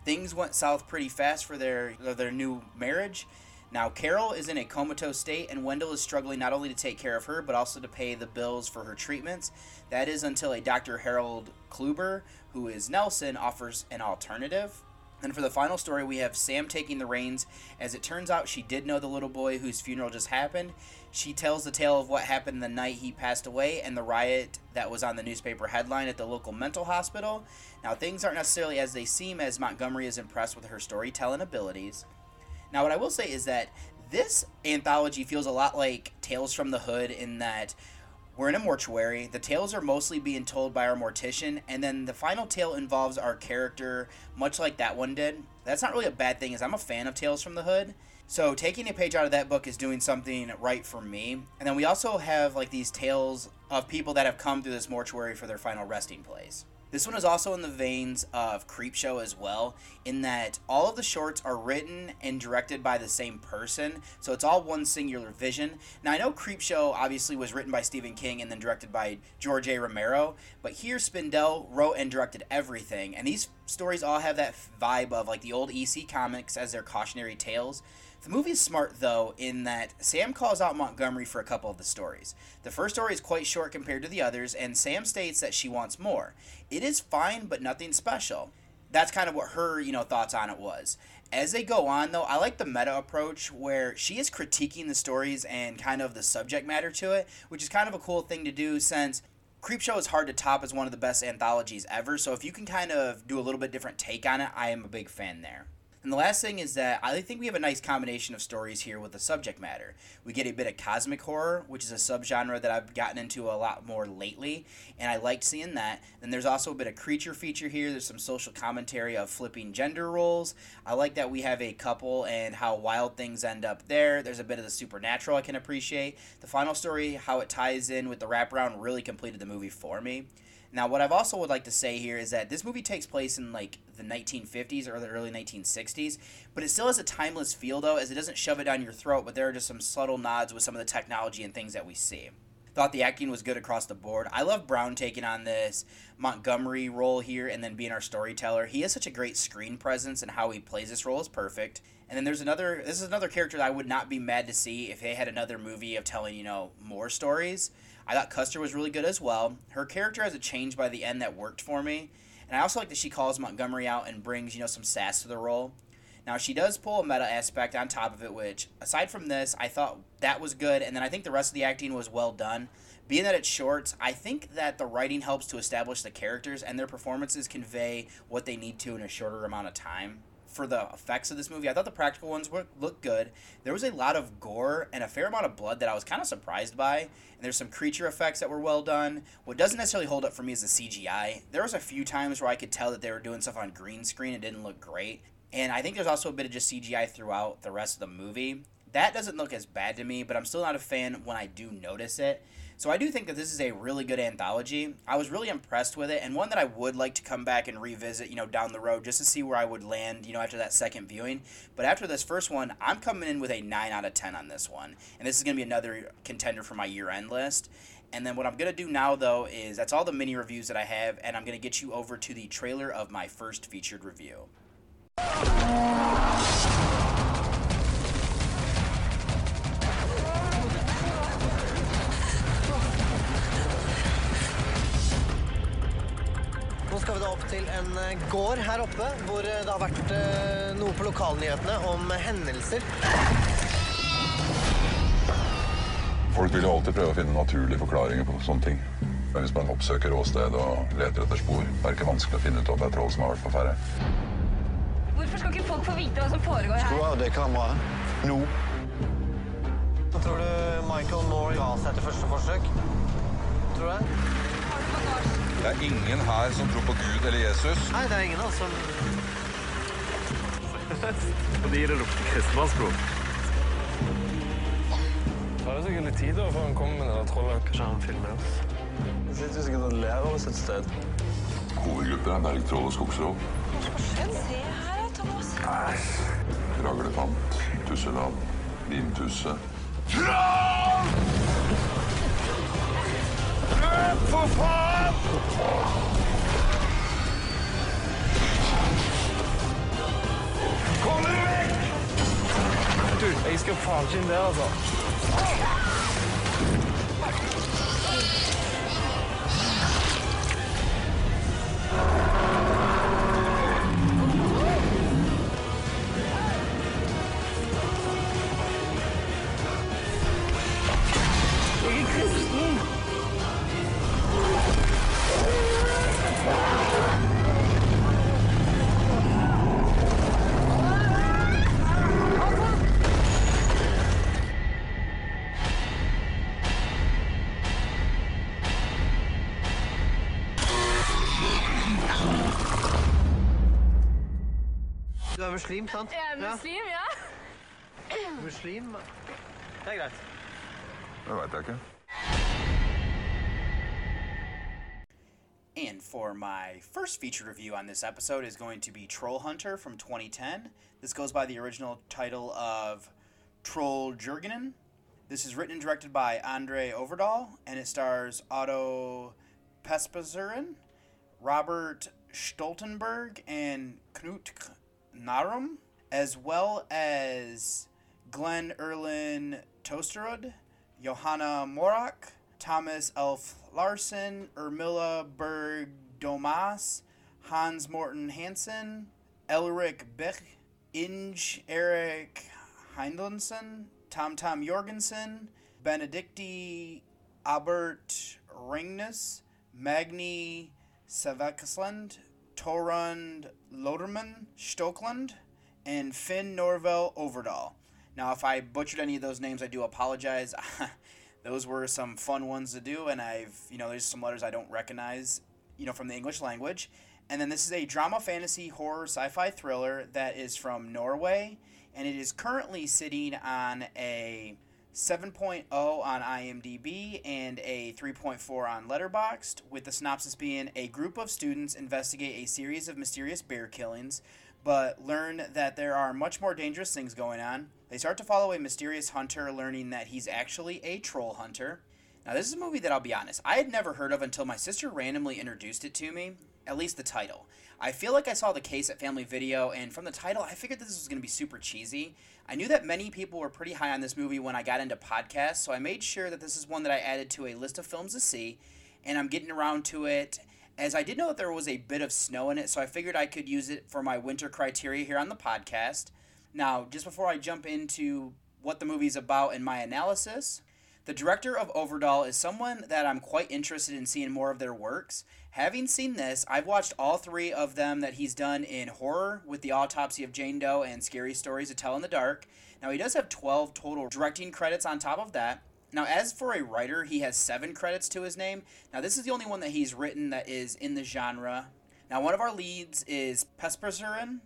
things went south pretty fast for their uh, their new marriage. Now Carol is in a comatose state, and Wendell is struggling not only to take care of her but also to pay the bills for her treatments. That is until a Dr. Harold Kluber, who is Nelson, offers an alternative. And for the final story, we have Sam taking the reins. As it turns out, she did know the little boy whose funeral just happened. She tells the tale of what happened the night he passed away and the riot that was on the newspaper headline at the local mental hospital. Now, things aren't necessarily as they seem, as Montgomery is impressed with her storytelling abilities. Now, what I will say is that this anthology feels a lot like Tales from the Hood in that we're in a mortuary. The tales are mostly being told by our mortician, and then the final tale involves our character, much like that one did. That's not really a bad thing, as I'm a fan of Tales from the Hood. So taking a page out of that book is doing something right for me. And then we also have like these tales of people that have come through this mortuary for their final resting place. This one is also in the veins of Creepshow as well, in that all of the shorts are written and directed by the same person, so it's all one singular vision. Now, I know Creepshow obviously was written by Stephen King and then directed by George A. Romero, but here Spindell wrote and directed everything, and these stories all have that vibe of like the old EC comics as their cautionary tales. The movie is smart, though, in that Sam calls out Montgomery for a couple of the stories. The first story is quite short compared to the others, and Sam states that she wants more. It is fine, but nothing special. That's kind of what her, you know, thoughts on it was. As they go on, though, I like the meta approach where she is critiquing the stories and kind of the subject matter to it, which is kind of a cool thing to do since Creepshow is hard to top as one of the best anthologies ever. So if you can kind of do a little bit different take on it, I am a big fan there. And the last thing is that I think we have a nice combination of stories here with the subject matter. We get a bit of cosmic horror, which is a subgenre that I've gotten into a lot more lately, and I liked seeing that. Then there's also a bit of creature feature here. There's some social commentary of flipping gender roles. I like that we have a couple and how wild things end up there. There's a bit of the supernatural I can appreciate. The final story, how it ties in with the wraparound, really completed the movie for me. Now, what I've also would like to say here is that this movie takes place in like the 1950s or the early 1960s, but it still has a timeless feel though, as it doesn't shove it down your throat. But there are just some subtle nods with some of the technology and things that we see. Thought the acting was good across the board. I love Brown taking on this Montgomery role here and then being our storyteller. He has such a great screen presence and how he plays this role is perfect. And then there's another. This is another character that I would not be mad to see if they had another movie of telling you know more stories. I thought Custer was really good as well. Her character has a change by the end that worked for me. And I also like that she calls Montgomery out and brings, you know, some sass to the role. Now, she does pull a meta aspect on top of it, which, aside from this, I thought that was good. And then I think the rest of the acting was well done. Being that it's short, I think that the writing helps to establish the characters and their performances convey what they need to in a shorter amount of time. For the effects of this movie. I thought the practical ones were, looked good. There was a lot of gore and a fair amount of blood that I was kind of surprised by. And there's some creature effects that were well done. What doesn't necessarily hold up for me is the CGI. There was a few times where I could tell that they were doing stuff on green screen. It didn't look great. And I think there's also a bit of just CGI throughout the rest of the movie. That doesn't look as bad to me, but I'm still not a fan when I do notice it. So I do think that this is a really good anthology. I was really impressed with it, and one that I would like to come back and revisit, you know, down the road just to see where I would land, you know, after that second viewing. But after this first one, I'm coming in with a 9 out of 10 on this one. And this is going to be another contender for my year end list. And then what I'm going to do now, though, is that's all the mini reviews that I have, and I'm going to get you over to the trailer of my first featured review. Skal vi da opp til en eh, gård her oppe, hvor eh, det har vært eh, noe på lokalnyhetene om hendelser. Folk vil jo alltid prøve å finne naturlige forklaringer på sånne ting. Men hvis man oppsøker åstedet og leter etter spor, er det ikke vanskelig å finne ut om det er troll som har vært på ferde. Hvorfor skal ikke folk få vite hva som foregår her? Skru av det kameraet. Nå. No. tror du Michael Moore ga seg etter første forsøk? Tror du det? Har? Det er ingen her som tror på Gud eller Jesus. Nei, det er ingen av oss som (laughs) Og det gir dere kristenmannsblod. Det tar sikkert litt tid da, før han kommer med det trollet. Kanskje han filmer oss. Det sitter sikkert og ler av oss et sted. Hovedgrupper er Berg, Troll og Skogsråd. Se her, Thomas. Raglefant, Tusseland, Limtusse. For faen! Kom dere vekk! Du, jeg skal faen ikke inn der, altså. Muslim, sant? Jeg er muslim, ja. Ja, muslim. Det er greit. Det veit jeg ikke. And for my first featured review on this episode is going to be Troll Hunter from 2010. This goes by the original title of Troll Jurgenen. This is written and directed by Andre Øvredal, and it stars Otto Pespazuren, Robert Stoltenberg, and Knut Narum, as well as Glenn Erlin Tosterud, Johanna Morak, Thomas Elf Larsen, Ermila Berg Domas, Hans Morten Hansen, Elric Beck, Inge Erik Heinlundsen, Tom Tom Jorgensen, Benedicti Albert Ringness, Magni Savakasland, Torund Loderman Stokeland, and Finn Norvell Overdahl. Now, if I butchered any of those names, I do apologize. (laughs) those were some fun ones to do, and I've, you know, there's some letters I don't recognize, you know, from the English language. And then this is a drama, fantasy, horror, sci fi thriller that is from Norway, and it is currently sitting on a 7.0 on IMDb and a 3.4 on Letterboxd, with the synopsis being a group of students investigate a series of mysterious bear killings, but learn that there are much more dangerous things going on. They start to follow a mysterious hunter, learning that he's actually a troll hunter. Now, this is a movie that I'll be honest, I had never heard of until my sister randomly introduced it to me, at least the title. I feel like I saw the case at Family Video, and from the title, I figured that this was going to be super cheesy. I knew that many people were pretty high on this movie when I got into podcasts, so I made sure that this is one that I added to a list of films to see, and I'm getting around to it. As I did know that there was a bit of snow in it, so I figured I could use it for my winter criteria here on the podcast. Now, just before I jump into what the movie's about and my analysis, The director of Øvredal is someone that I'm quite interested in seeing more of their works. Having seen this, I've watched all three of them that he's done in horror with The Autopsy of Jane Doe and Scary Stories to Tell in the Dark. Now, he does have 12 total directing credits on top of that. Now, as for a writer, he has seven credits to his name. Now, this is the only one that he's written that is in the genre. Now, one of our leads is Pespersurin,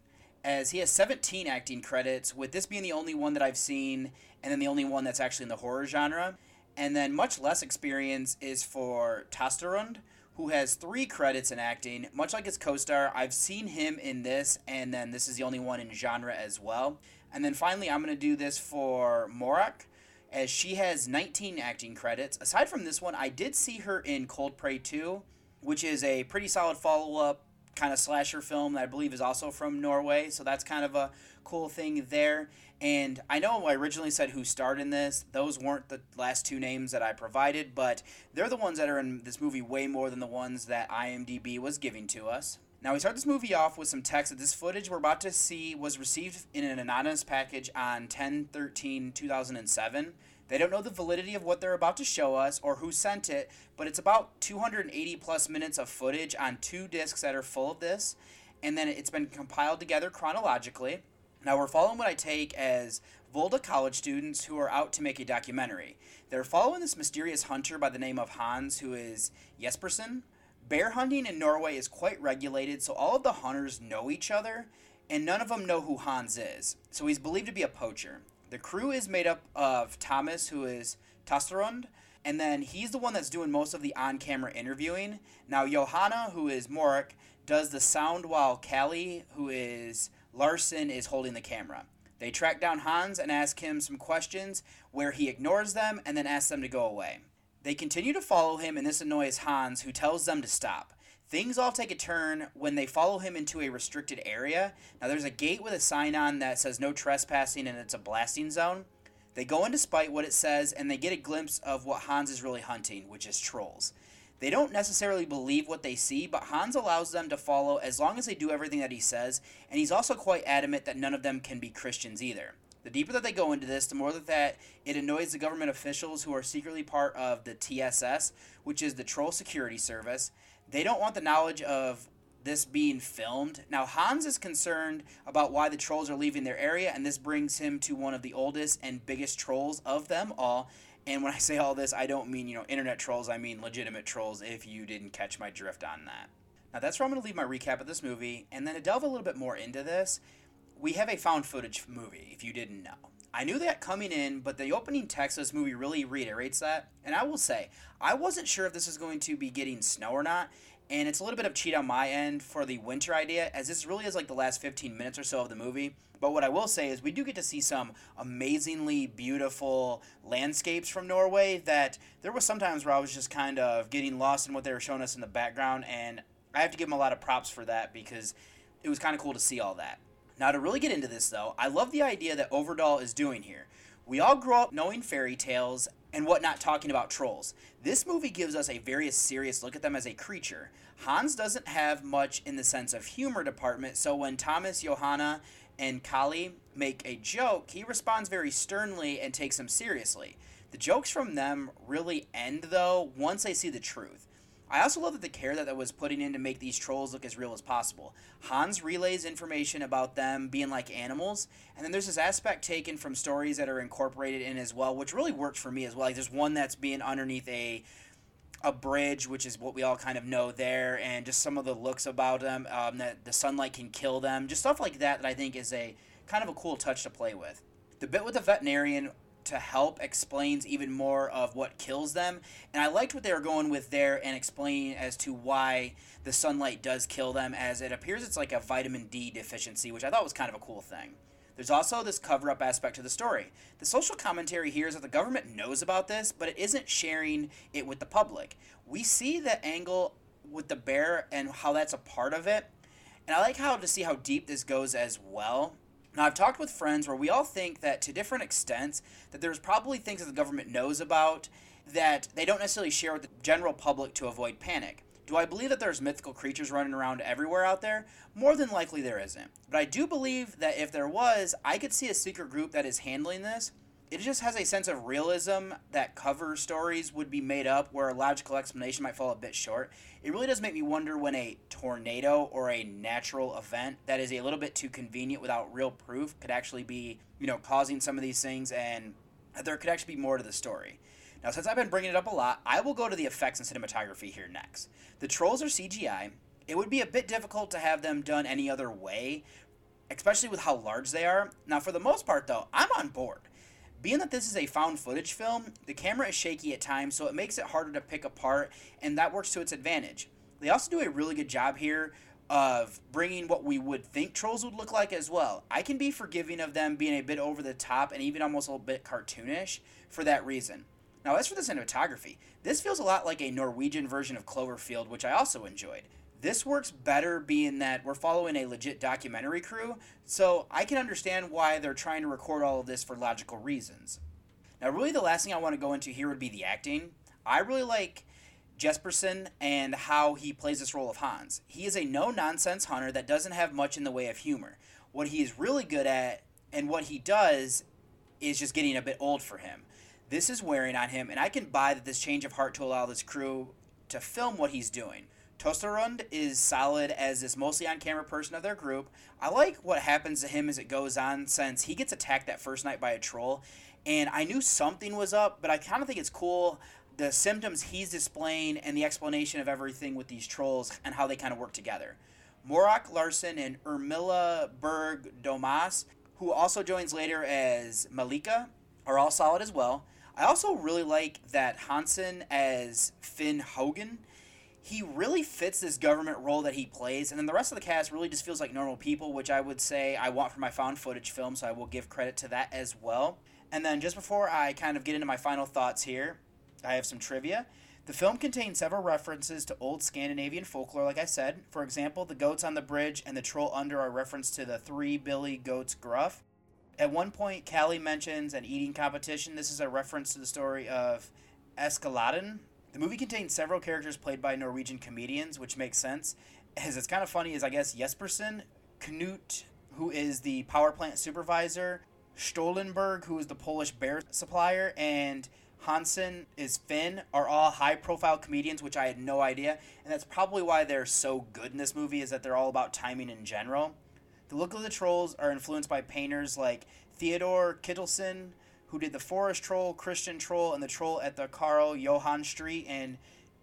as he has 17 acting credits, with this being the only one that I've seen, and then the only one that's actually in the horror genre. And then much less experience is for Tasterund, who has three credits in acting. Much like his co star, I've seen him in this, and then this is the only one in genre as well. And then finally, I'm going to do this for Morak, as she has 19 acting credits. Aside from this one, I did see her in Cold Prey 2, which is a pretty solid follow up kind of slasher film that I believe is also from Norway. So that's kind of a cool thing there. And I know I originally said who starred in this. Those weren't the last two names that I provided, but they're the ones that are in this movie way more than the ones that IMDb was giving to us. Now, we start this movie off with some text that this footage we're about to see was received in an anonymous package on 10 13 2007. They don't know the validity of what they're about to show us or who sent it, but it's about 280 plus minutes of footage on two discs that are full of this, and then it's been compiled together chronologically. Now, we're following what I take as Volda college students who are out to make a documentary. They're following this mysterious hunter by the name of Hans, who is Jespersen. Bear hunting in Norway is quite regulated, so all of the hunters know each other, and none of them know who Hans is. So he's believed to be a poacher. The crew is made up of Thomas, who is Tasterund, and then he's the one that's doing most of the on camera interviewing. Now, Johanna, who is Morik, does the sound while Callie, who is Larsen, is holding the camera. They track down Hans and ask him some questions where he ignores them and then asks them to go away. They continue to follow him, and this annoys Hans, who tells them to stop. Things all take a turn when they follow him into a restricted area. Now, there's a gate with a sign on that says no trespassing and it's a blasting zone. They go in despite what it says, and they get a glimpse of what Hans is really hunting, which is trolls. They don't necessarily believe what they see, but Hans allows them to follow as long as they do everything that he says, and he's also quite adamant that none of them can be Christians either. The deeper that they go into this, the more that, that it annoys the government officials who are secretly part of the TSS, which is the Troll Security Service. They don't want the knowledge of this being filmed. Now, Hans is concerned about why the trolls are leaving their area, and this brings him to one of the oldest and biggest trolls of them all. And when I say all this, I don't mean, you know, internet trolls, I mean legitimate trolls, if you didn't catch my drift on that. Now, that's where I'm going to leave my recap of this movie, and then to delve a little bit more into this, we have a found footage movie, if you didn't know. I knew that coming in, but the opening text of this movie really reiterates that. And I will say, I wasn't sure if this was going to be getting snow or not, and it's a little bit of cheat on my end for the winter idea, as this really is like the last 15 minutes or so of the movie. But what I will say is, we do get to see some amazingly beautiful landscapes from Norway that there was sometimes where I was just kind of getting lost in what they were showing us in the background, and I have to give them a lot of props for that because it was kind of cool to see all that. Now, to really get into this, though, I love the idea that Øvredal is doing here. We all grow up knowing fairy tales and whatnot, talking about trolls. This movie gives us a very serious look at them as a creature. Hans doesn't have much in the sense of humor department, so when Thomas, Johanna, and Kali make a joke, he responds very sternly and takes them seriously. The jokes from them really end, though, once they see the truth. I also love that the care that, that was putting in to make these trolls look as real as possible. Hans relays information about them being like animals, and then there's this aspect taken from stories that are incorporated in as well, which really works for me as well. Like there's one that's being underneath a a bridge, which is what we all kind of know there, and just some of the looks about them, um, that the sunlight can kill them, just stuff like that that I think is a kind of a cool touch to play with. The bit with the veterinarian to help explains even more of what kills them. And I liked what they were going with there and explaining as to why the sunlight does kill them, as it appears it's like a vitamin D deficiency, which I thought was kind of a cool thing. There's also this cover up aspect to the story. The social commentary here is that the government knows about this, but it isn't sharing it with the public. We see the angle with the bear and how that's a part of it. And I like how to see how deep this goes as well. Now, I've talked with friends where we all think that to different extents that there's probably things that the government knows about that they don't necessarily share with the general public to avoid panic. Do I believe that there's mythical creatures running around everywhere out there? More than likely there isn't. But I do believe that if there was, I could see a secret group that is handling this. It just has a sense of realism that cover stories would be made up where a logical explanation might fall a bit short. It really does make me wonder when a tornado or a natural event that is a little bit too convenient without real proof could actually be, you know, causing some of these things and there could actually be more to the story. Now, since I've been bringing it up a lot, I will go to the effects and cinematography here next. The trolls are CGI. It would be a bit difficult to have them done any other way, especially with how large they are. Now, for the most part, though, I'm on board. Being that this is a found footage film, the camera is shaky at times, so it makes it harder to pick apart, and that works to its advantage. They also do a really good job here of bringing what we would think trolls would look like as well. I can be forgiving of them being a bit over the top and even almost a little bit cartoonish for that reason. Now, as for the cinematography, this feels a lot like a Norwegian version of Cloverfield, which I also enjoyed. This works better being that we're following a legit documentary crew, so I can understand why they're trying to record all of this for logical reasons. Now, really, the last thing I want to go into here would be the acting. I really like Jespersen and how he plays this role of Hans. He is a no nonsense hunter that doesn't have much in the way of humor. What he is really good at and what he does is just getting a bit old for him. This is wearing on him, and I can buy that this change of heart to allow this crew to film what he's doing. Tosterund is solid as this mostly on camera person of their group. I like what happens to him as it goes on since he gets attacked that first night by a troll. And I knew something was up, but I kind of think it's cool the symptoms he's displaying and the explanation of everything with these trolls and how they kind of work together. Morak Larsen and Ermila Berg Domas, who also joins later as Malika, are all solid as well. I also really like that Hansen as Finn Hogan he really fits this government role that he plays, and then the rest of the cast really just feels like normal people, which I would say I want for my found footage film, so I will give credit to that as well. And then just before I kind of get into my final thoughts here, I have some trivia. The film contains several references to old Scandinavian folklore, like I said. For example, the goats on the bridge and the troll under are reference to the three Billy Goats Gruff. At one point, Callie mentions an eating competition. This is a reference to the story of Askeladden, the movie contains several characters played by Norwegian comedians, which makes sense. As it's kind of funny is I guess Jespersen, Knut, who is the power plant supervisor, Stoltenberg, who is the Polish bear supplier, and Hansen is Finn, are all high profile comedians, which I had no idea. And that's probably why they're so good in this movie, is that they're all about timing in general. The look of the trolls are influenced by painters like Theodor Kittelsen, who did the Forest Troll, Christian Troll, and the Troll at the Carl Johan Street, and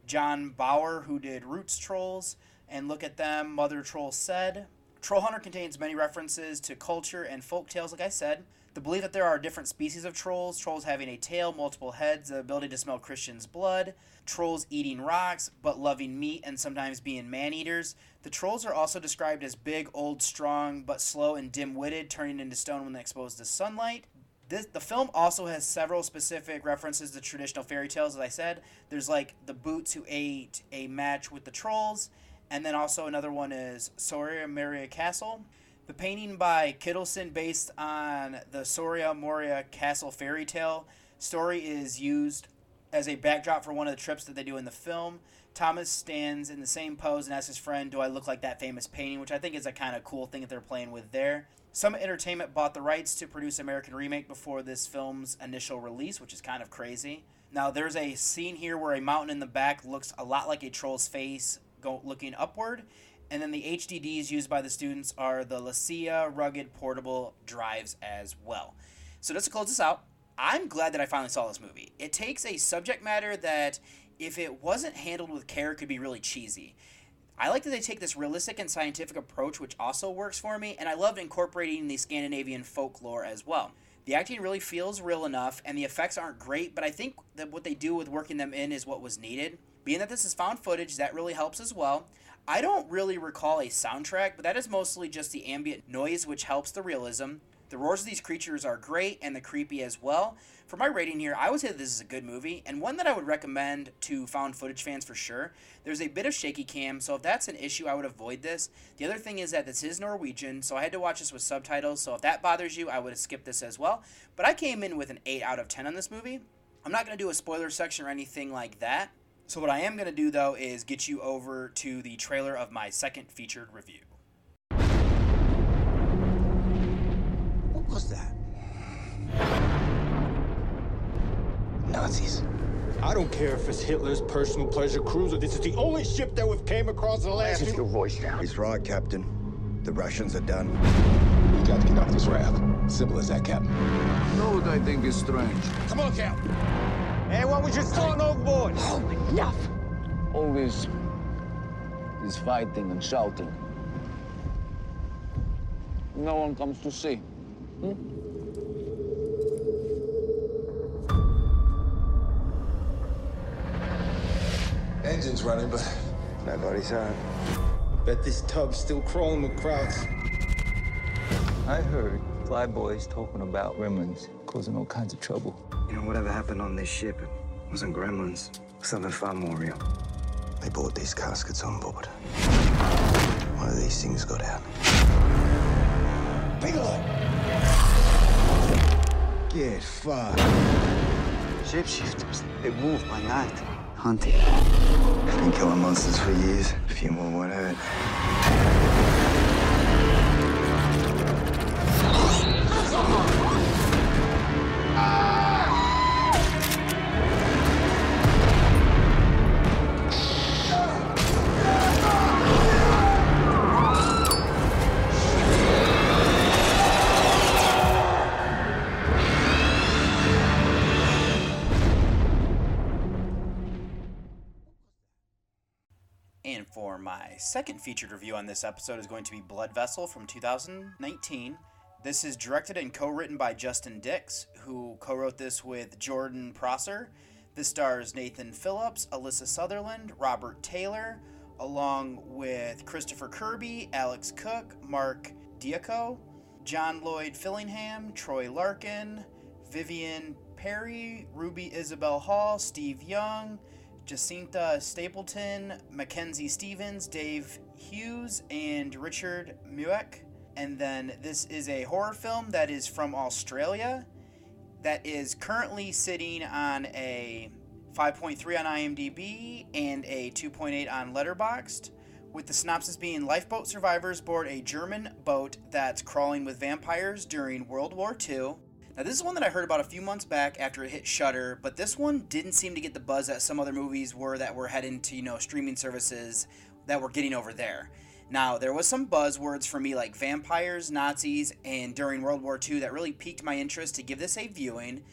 John Bauer, who did Roots Trolls, and Look at Them, Mother Troll Said. Troll Hunter contains many references to culture and folk tales, like I said. The belief that there are different species of trolls, trolls having a tail, multiple heads, the ability to smell Christian's blood, trolls eating rocks, but loving meat and sometimes being man eaters. The trolls are also described as big, old, strong, but slow and dim witted, turning into stone when exposed to sunlight. This, the film also has several specific references to traditional fairy tales. As I said, there's like the boots who ate a match with the trolls, and then also another one is Soria Moria Castle. The painting by Kittelsen, based on the Soria Moria Castle fairy tale story, is used as a backdrop for one of the trips that they do in the film. Thomas stands in the same pose and asks his friend, Do I look like that famous painting? Which I think is a kind of cool thing that they're playing with there. Summit Entertainment bought the rights to produce American Remake before this film's initial release, which is kind of crazy. Now, there's a scene here where a mountain in the back looks a lot like a troll's face go, looking upward, and then the HDDs used by the students are the LaCie rugged portable drives as well. So, just to close this out, I'm glad that I finally saw this movie. It takes a subject matter that, if it wasn't handled with care, could be really cheesy. I like that they take this realistic and scientific approach, which also works for me, and I loved incorporating the Scandinavian folklore as well. The acting really feels real enough, and the effects aren't great, but I think that what they do with working them in is what was needed. Being that this is found footage, that really helps as well. I don't really recall a soundtrack, but that is mostly just the ambient noise, which helps the realism. The roars of these creatures are great and the creepy as well. For my rating here, I would say this is a good movie and one that I would recommend to found footage fans for sure. There's a bit of shaky cam, so if that's an issue, I would avoid this. The other thing is that this is Norwegian, so I had to watch this with subtitles, so if that bothers you, I would have skipped this as well. But I came in with an 8 out of 10 on this movie. I'm not going to do a spoiler section or anything like that. So what I am going to do though is get you over to the trailer of my second featured review. Was that? Nazis. I don't care if it's Hitler's personal pleasure cruiser. This is the only ship that we've came across in the last. Keep your voice down. He's right, Captain. The Russians are done. We got to get off this raft. Simple as that, Captain. You know what I think is strange? Come on, Cap. Hey, why we just throwing overboard? Oh, enough! Always this fighting and shouting. No one comes to see. Hmm? Engine's running, but nobody's home. Bet this tub's still crawling with krauts. I heard flyboys talking about gremlins causing all kinds of trouble. You know, whatever happened on this ship, it wasn't gremlins. Something far more real. They brought these caskets on board. One of these things got out. Bigelow! Get fucked. Shapeshifters. They move by night. Hunting. Been killing monsters for years. A few more won't hurt. Second featured review on this episode is going to be Blood Vessel from 2019. This is directed and co-written by Justin Dix, who co-wrote this with Jordan Prosser. This stars Nathan Phillips, Alyssa Sutherland, Robert Taylor, along with Christopher Kirby, Alex Cook, Mark Diaco, John Lloyd Fillingham, Troy Larkin, Vivian Perry, Ruby Isabel Hall, Steve Young, Jacinta Stapleton, Mackenzie Stevens, Dave Hughes, and Richard Mueck. And then this is a horror film that is from Australia that is currently sitting on a 5.3 on IMDb and a 2.8 on Letterboxd, with the synopsis being lifeboat survivors board a German boat that's crawling with vampires during World War II. Now, this is one that I heard about a few months back after it hit Shudder, but this one didn't seem to get the buzz that some other movies were that were heading to, you know, streaming services that were getting over there. Now, there was some buzzwords for me like vampires, Nazis, and during World War II that really piqued my interest to give this a viewing.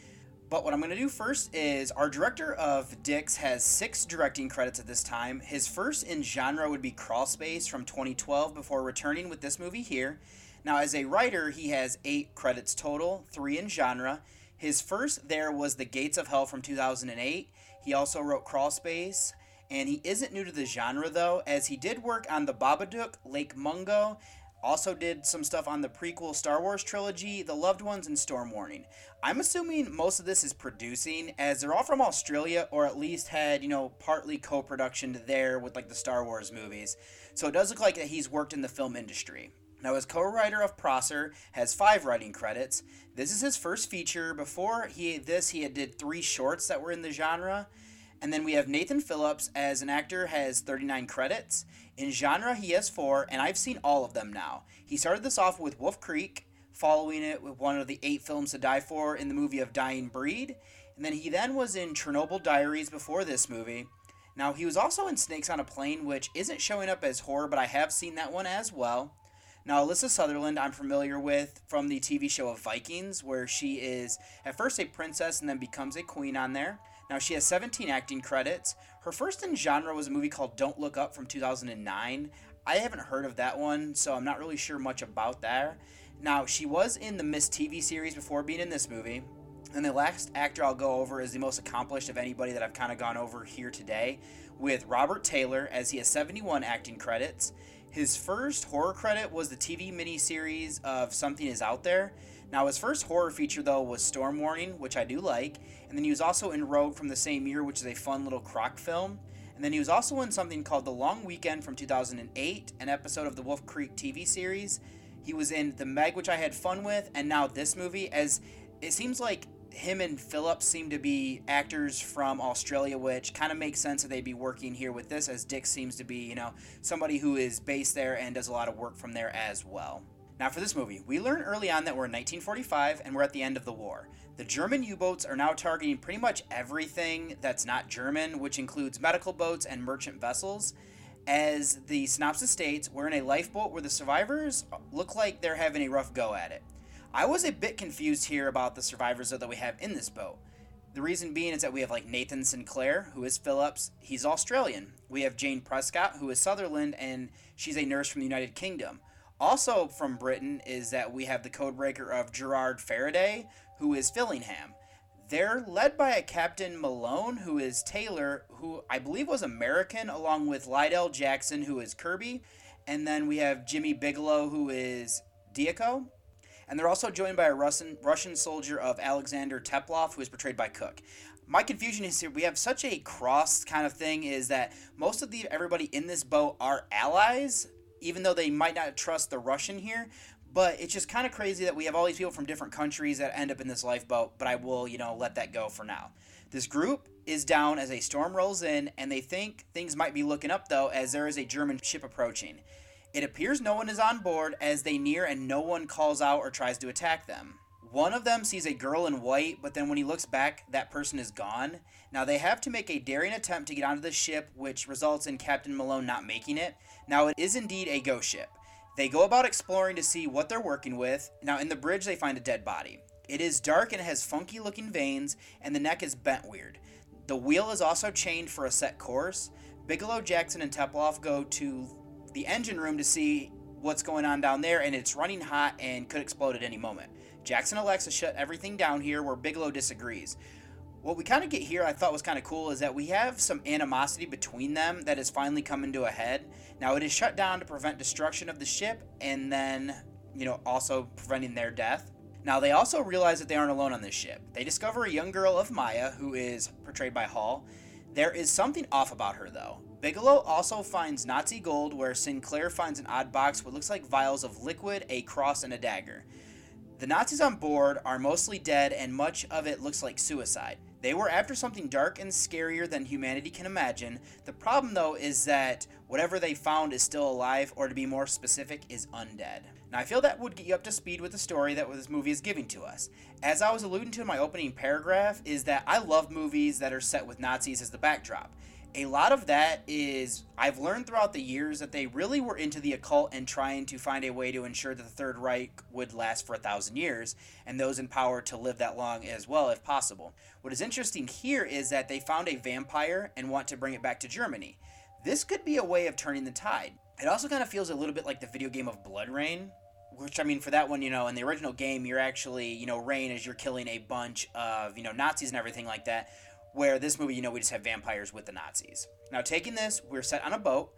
But what I'm going to do first is our director of Dix has six directing credits at this time. His first in genre would be Crawl Space from 2012 before returning with this movie here. Now, as a writer, he has eight credits total, three in genre. His first there was The Gates of Hell from 2008. He also wrote Crawl Space, and he isn't new to the genre though, as he did work on The Babadook, Lake Mungo, also did some stuff on the prequel Star Wars trilogy, The Loved Ones, and Storm Warning. I'm assuming most of this is producing, as they're all from Australia, or at least had, you know, partly co production there with like the Star Wars movies. So it does look like that he's worked in the film industry. Now, his co-writer of Prosser has five writing credits. This is his first feature. Before he this, he had did three shorts that were in the genre. And then we have Nathan Phillips as an actor has 39 credits. In genre, he has four, and I've seen all of them now. He started this off with Wolf Creek, following it with one of the eight films to die for in the movie of Dying Breed. And then he then was in Chernobyl Diaries before this movie. Now, he was also in Snakes on a Plane, which isn't showing up as horror, but I have seen that one as well. Now, Alyssa Sutherland, I'm familiar with from the TV show of Vikings, where she is at first a princess and then becomes a queen on there. Now, she has 17 acting credits. Her first in genre was a movie called Don't Look Up from 2009. I haven't heard of that one, so I'm not really sure much about that. Now, she was in the Mist TV series before being in this movie. And the last actor I'll go over is the most accomplished of anybody that I've kind of gone over here today, with Robert Taylor, as he has 71 acting credits. His first horror credit was the TV miniseries of Something Is Out There. Now, his first horror feature, though, was Storm Warning, which I do like. And then he was also in Rogue from the same year, which is a fun little croc film. And then he was also in something called The Long Weekend from 2008, an episode of the Wolf Creek TV series. He was in The Meg, which I had fun with, and now this movie, as it seems like him and Phillips seem to be actors from Australia, which kind of makes sense that they'd be working here with this, as Dix seems to be, you know, somebody who is based there and does a lot of work from there as well. Now, for this movie, we learn early on that we're in 1945 and we're at the end of the war. The German U boats are now targeting pretty much everything that's not German, which includes medical boats and merchant vessels. As the synopsis states, we're in a lifeboat where the survivors look like they're having a rough go at it. I was a bit confused here about the survivors though, that we have in this boat. The reason being is that we have like Nathan Sinclair, who is Phillips. He's Australian. We have Jane Prescott, who is Sutherland, and she's a nurse from the United Kingdom. Also from Britain is that we have the codebreaker of Gerard Faraday, who is Fillingham. They're led by a Captain Malone, who is Taylor, who I believe was American, along with Lydell Jackson, who is Kirby. And then we have Jimmy Bigelow, who is Diaco. And they're also joined by a Russian, Russian soldier of Alexander Teplov, who is portrayed by Cook. My confusion is here. We have such a cross kind of thing. Is that most of the everybody in this boat are allies, even though they might not trust the Russian here. But it's just kind of crazy that we have all these people from different countries that end up in this lifeboat. But I will, you know, let that go for now. This group is down as a storm rolls in, and they think things might be looking up though, as there is a German ship approaching. It appears no one is on board as they near, and no one calls out or tries to attack them. One of them sees a girl in white, but then when he looks back, that person is gone. Now they have to make a daring attempt to get onto the ship, which results in Captain Malone not making it. Now it is indeed a ghost ship. They go about exploring to see what they're working with. Now, in the bridge, they find a dead body. It is dark and has funky looking veins, and the neck is bent weird. The wheel is also chained for a set course. Bigelow, Jackson, and Teplov go to the engine room to see what's going on down there, and it's running hot and could explode at any moment. Jackson to shut everything down here, where Bigelow disagrees. What we kind of get here, I thought was kind of cool, is that we have some animosity between them that is finally coming to a head. Now, it is shut down to prevent destruction of the ship and then, you know, also preventing their death. Now, they also realize that they aren't alone on this ship. They discover a young girl of Maya, who is portrayed by Hall. There is something off about her, though. Bigelow also finds Nazi gold, where Sinclair finds an odd box what looks like vials of liquid, a cross, and a dagger. The Nazis on board are mostly dead, and much of it looks like suicide. They were after something dark and scarier than humanity can imagine. The problem, though, is that whatever they found is still alive, or to be more specific, is undead. Now, I feel that would get you up to speed with the story that this movie is giving to us. As I was alluding to in my opening paragraph, is that I love movies that are set with Nazis as the backdrop a lot of that is I've learned throughout the years that they really were into the occult and trying to find a way to ensure that the Third Reich would last for a thousand years and those in power to live that long as well if possible. What is interesting here is that they found a vampire and want to bring it back to Germany. This could be a way of turning the tide. It also kind of feels a little bit like the video game of BloodRayne, which I mean, for that one, you know, in the original game, you're actually, you know, Rayne as you're killing a bunch of, you know, Nazis and everything like that. Where this movie, you know, we just have vampires with the Nazis. Now, taking this, we're set on a boat.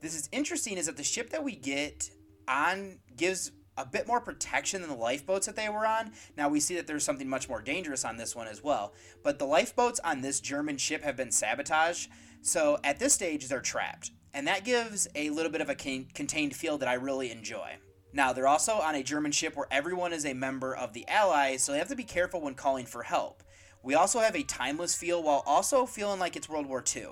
This is interesting is that the ship that we get on gives a bit more protection than the lifeboats that they were on. Now we see that there's something much more dangerous on this one as well. But the lifeboats on this German ship have been sabotaged, so at this stage they're trapped. And that gives a little bit of a contained feel that I really enjoy. Now, they're also on a German ship where everyone is a member of the Allies, so they have to be careful when calling for help. We also have a timeless feel while also feeling like it's World War II.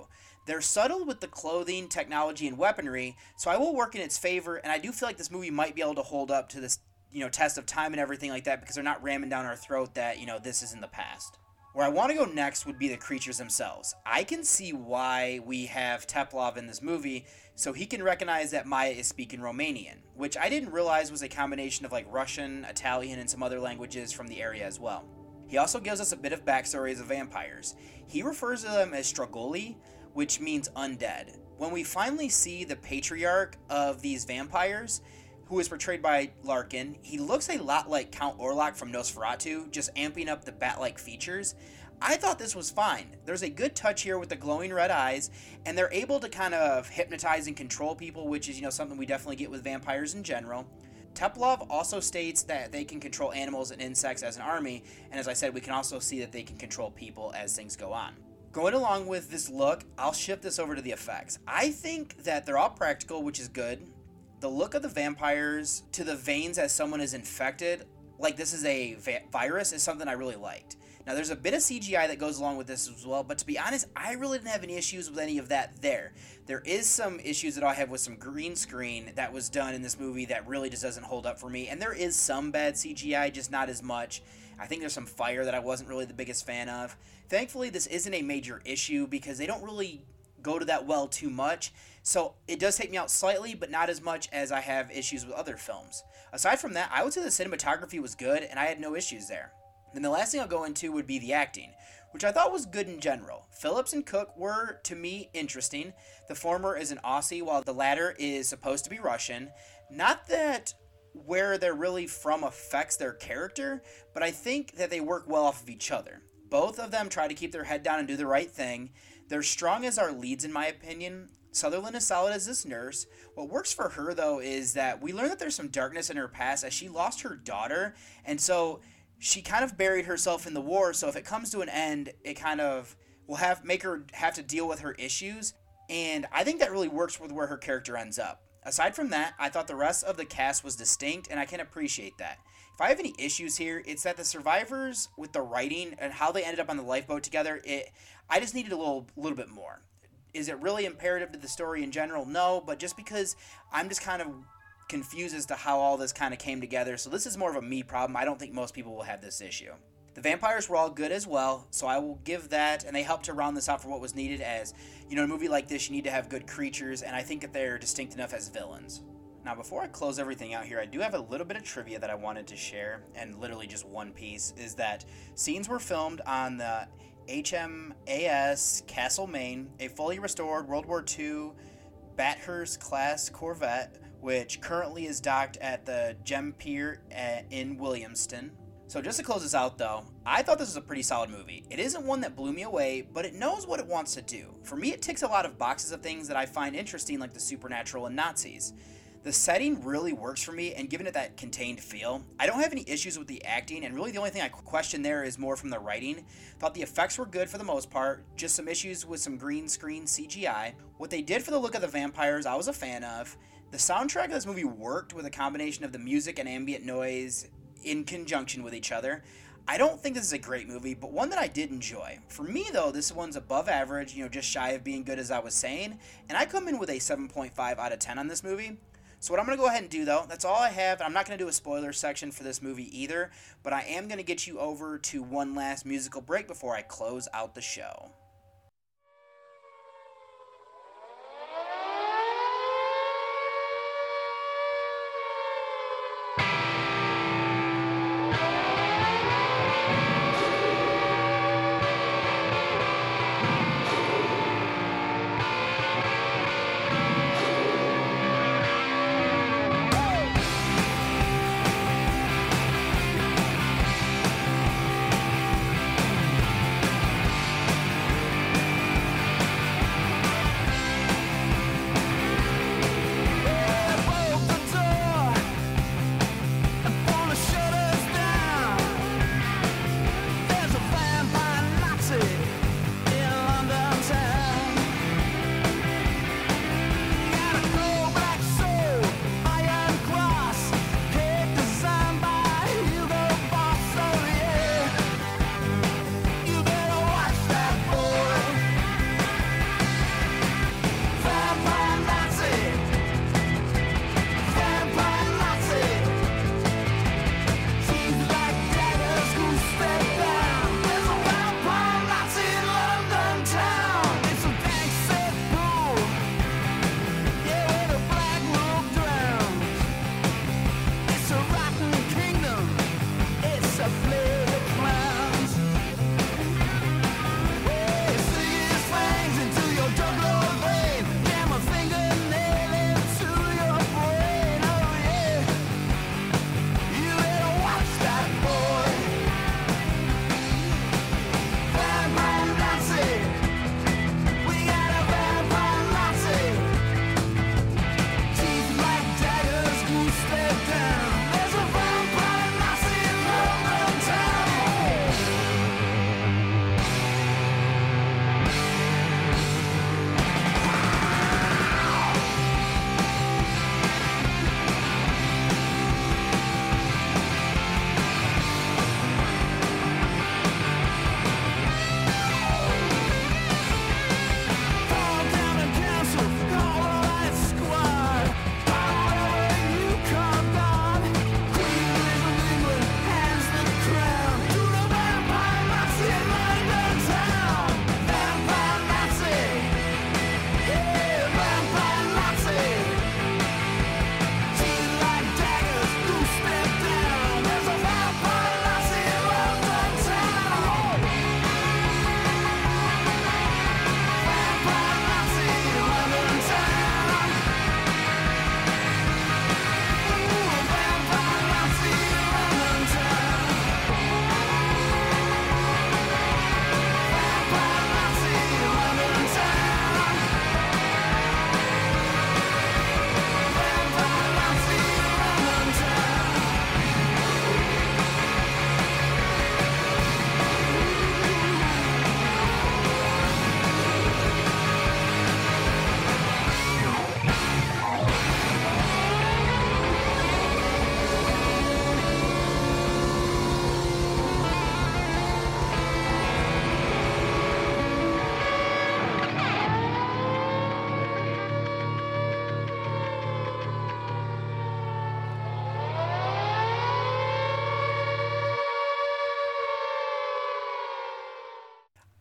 They're subtle with the clothing, technology, and weaponry, so I will work in its favor, and I do feel like this movie might be able to hold up to this, you know, test of time and everything like that because they're not ramming down our throat that, you know, this is in the past. Where I want to go next would be the creatures themselves. I can see why we have Teplov in this movie, so he can recognize that Maya is speaking Romanian, which I didn't realize was a combination of like Russian, Italian, and some other languages from the area as well. He also gives us a bit of backstory as vampires. He refers to them as Stragoli, which means undead. When we finally see the patriarch of these vampires, who is portrayed by Larkin, he looks a lot like Count Orlok from Nosferatu, just amping up the bat like features. I thought this was fine. There's a good touch here with the glowing red eyes, and they're able to kind of hypnotize and control people, which is, you know, something we definitely get with vampires in general. Teplov also states that they can control animals and insects as an army, and as I said, we can also see that they can control people as things go on. Going along with this look, I'll shift this over to the effects. I think that they're all practical, which is good. The look of the vampires to the veins as someone is infected, like this is a va- virus, is something I really liked. Now, there's a bit of CGI that goes along with this as well, but to be honest, I really didn't have any issues with any of that there. There is some issues that I have with some green screen that was done in this movie that really just doesn't hold up for me, and there is some bad CGI, just not as much. I think there's some fire that I wasn't really the biggest fan of. Thankfully, this isn't a major issue because they don't really go to that well too much. So it does take me out slightly, but not as much as I have issues with other films. Aside from that, I would say the cinematography was good and I had no issues there. Then the last thing I'll go into would be the acting, which I thought was good in general. Phillips and Cook were, to me, interesting. The former is an Aussie, while the latter is supposed to be Russian. Not that where they're really from affects their character, but I think that they work well off of each other. Both of them try to keep their head down and do the right thing. They're strong as our leads, in my opinion. Sutherland is solid as this nurse. What works for her, though, is that we learn that there's some darkness in her past as she lost her daughter, and so she kind of buried herself in the war, so if it comes to an end, it kind of will have make her have to deal with her issues. And I think that really works with where her character ends up. Aside from that, I thought the rest of the cast was distinct, and I can appreciate that. If I have any issues here, it's that the survivors with the writing and how they ended up on the lifeboat together, it I just needed a little little bit more. Is it really imperative to the story in general? No, but just because I'm just kind of confused as to how all this kind of came together. So this is more of a me problem. I don't think most people will have this issue. The vampires were all good as well, so I will give that, and they helped to round this out for what was needed. As you know, in a movie like this, you need to have good creatures, and I think that they're distinct enough as villains. Now, before I close everything out here, I do have a little bit of trivia that I wanted to share, and literally just one piece is that scenes were filmed on the HMAS Castlemaine, a fully restored World War II Bathurst class corvette which currently is docked at the Gem Pier uh, in Williamstown. So just to close this out though, I thought this was a pretty solid movie. It isn't one that blew me away, but it knows what it wants to do. For me, it ticks a lot of boxes of things that I find interesting like the supernatural and Nazis. The setting really works for me, and given it that contained feel, I don't have any issues with the acting, and really the only thing I question there is more from the writing. Thought the effects were good for the most part, just some issues with some green screen CGI. What they did for the look of the vampires, I was a fan of. The soundtrack of this movie worked with a combination of the music and ambient noise in conjunction with each other. I don't think this is a great movie, but one that I did enjoy. For me, though, this one's above average, you know, just shy of being good as I was saying, and I come in with a 7.5 out of 10 on this movie. So what I'm going to go ahead and do though, that's all I have. I'm not going to do a spoiler section for this movie either, but I am going to get you over to one last musical break before I close out the show.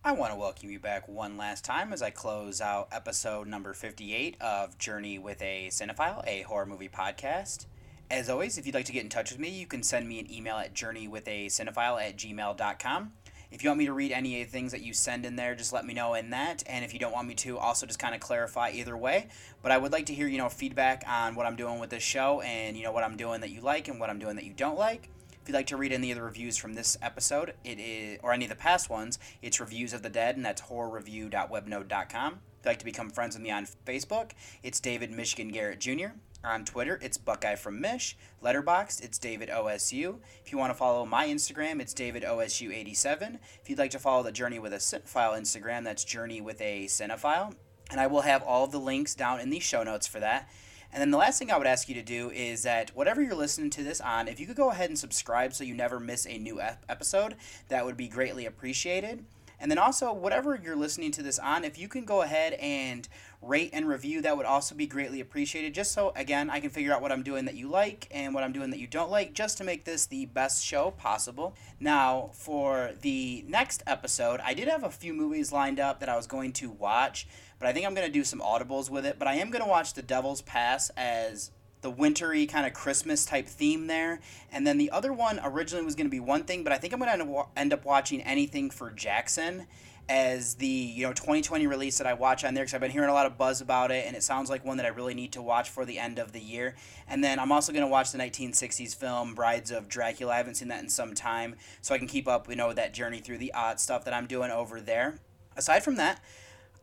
I want to welcome you back one last time as I close out episode number 58 of Journey with a Cinephile, a horror movie podcast. As always, if you'd like to get in touch with me, you can send me an email at journeywithacinephile at gmail.com. If you want me to read any of the things that you send in there, just let me know in that. And if you don't want me to, also just kind of clarify either way. But I would like to hear, you know, feedback on what I'm doing with this show and, you know, what I'm doing that you like and what I'm doing that you don't like. If you'd like to read any of the reviews from this episode, it is or any of the past ones, it's Reviews of the Dead, and that's horrorreview.webnode.com. If you'd like to become friends with me on Facebook, it's David Michigan Garrett Jr. On Twitter, it's Buckeye from Mish. Letterboxd, it's David OSU. If you want to follow my Instagram, it's David OSU87. If you'd like to follow the Journey with a Cinephile Instagram, that's Journey with a Cinephile. And I will have all the links down in the show notes for that. And then the last thing I would ask you to do is that whatever you're listening to this on, if you could go ahead and subscribe so you never miss a new ep- episode, that would be greatly appreciated. And then also, whatever you're listening to this on, if you can go ahead and rate and review, that would also be greatly appreciated. Just so, again, I can figure out what I'm doing that you like and what I'm doing that you don't like, just to make this the best show possible. Now, for the next episode, I did have a few movies lined up that I was going to watch but I think I'm going to do some audibles with it. But I am going to watch The Devil's Pass as the wintry kind of Christmas type theme there. And then the other one originally was going to be one thing, but I think I'm going to end up watching anything for Jackson as the you know 2020 release that I watch on there because I've been hearing a lot of buzz about it and it sounds like one that I really need to watch for the end of the year. And then I'm also going to watch the 1960s film Brides of Dracula. I haven't seen that in some time, so I can keep up you know that journey through the odd stuff that I'm doing over there. Aside from that,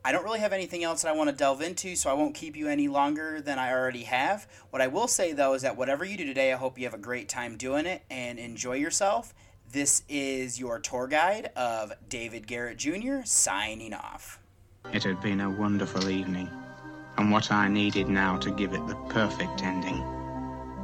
I don't really have anything else that I want to delve into, so I won't keep you any longer than I already have. What I will say, though, is that whatever you do today, I hope you have a great time doing it and enjoy yourself. This is your tour guide of David Garrett Jr. signing off. It had been a wonderful evening, and what I needed now to give it the perfect ending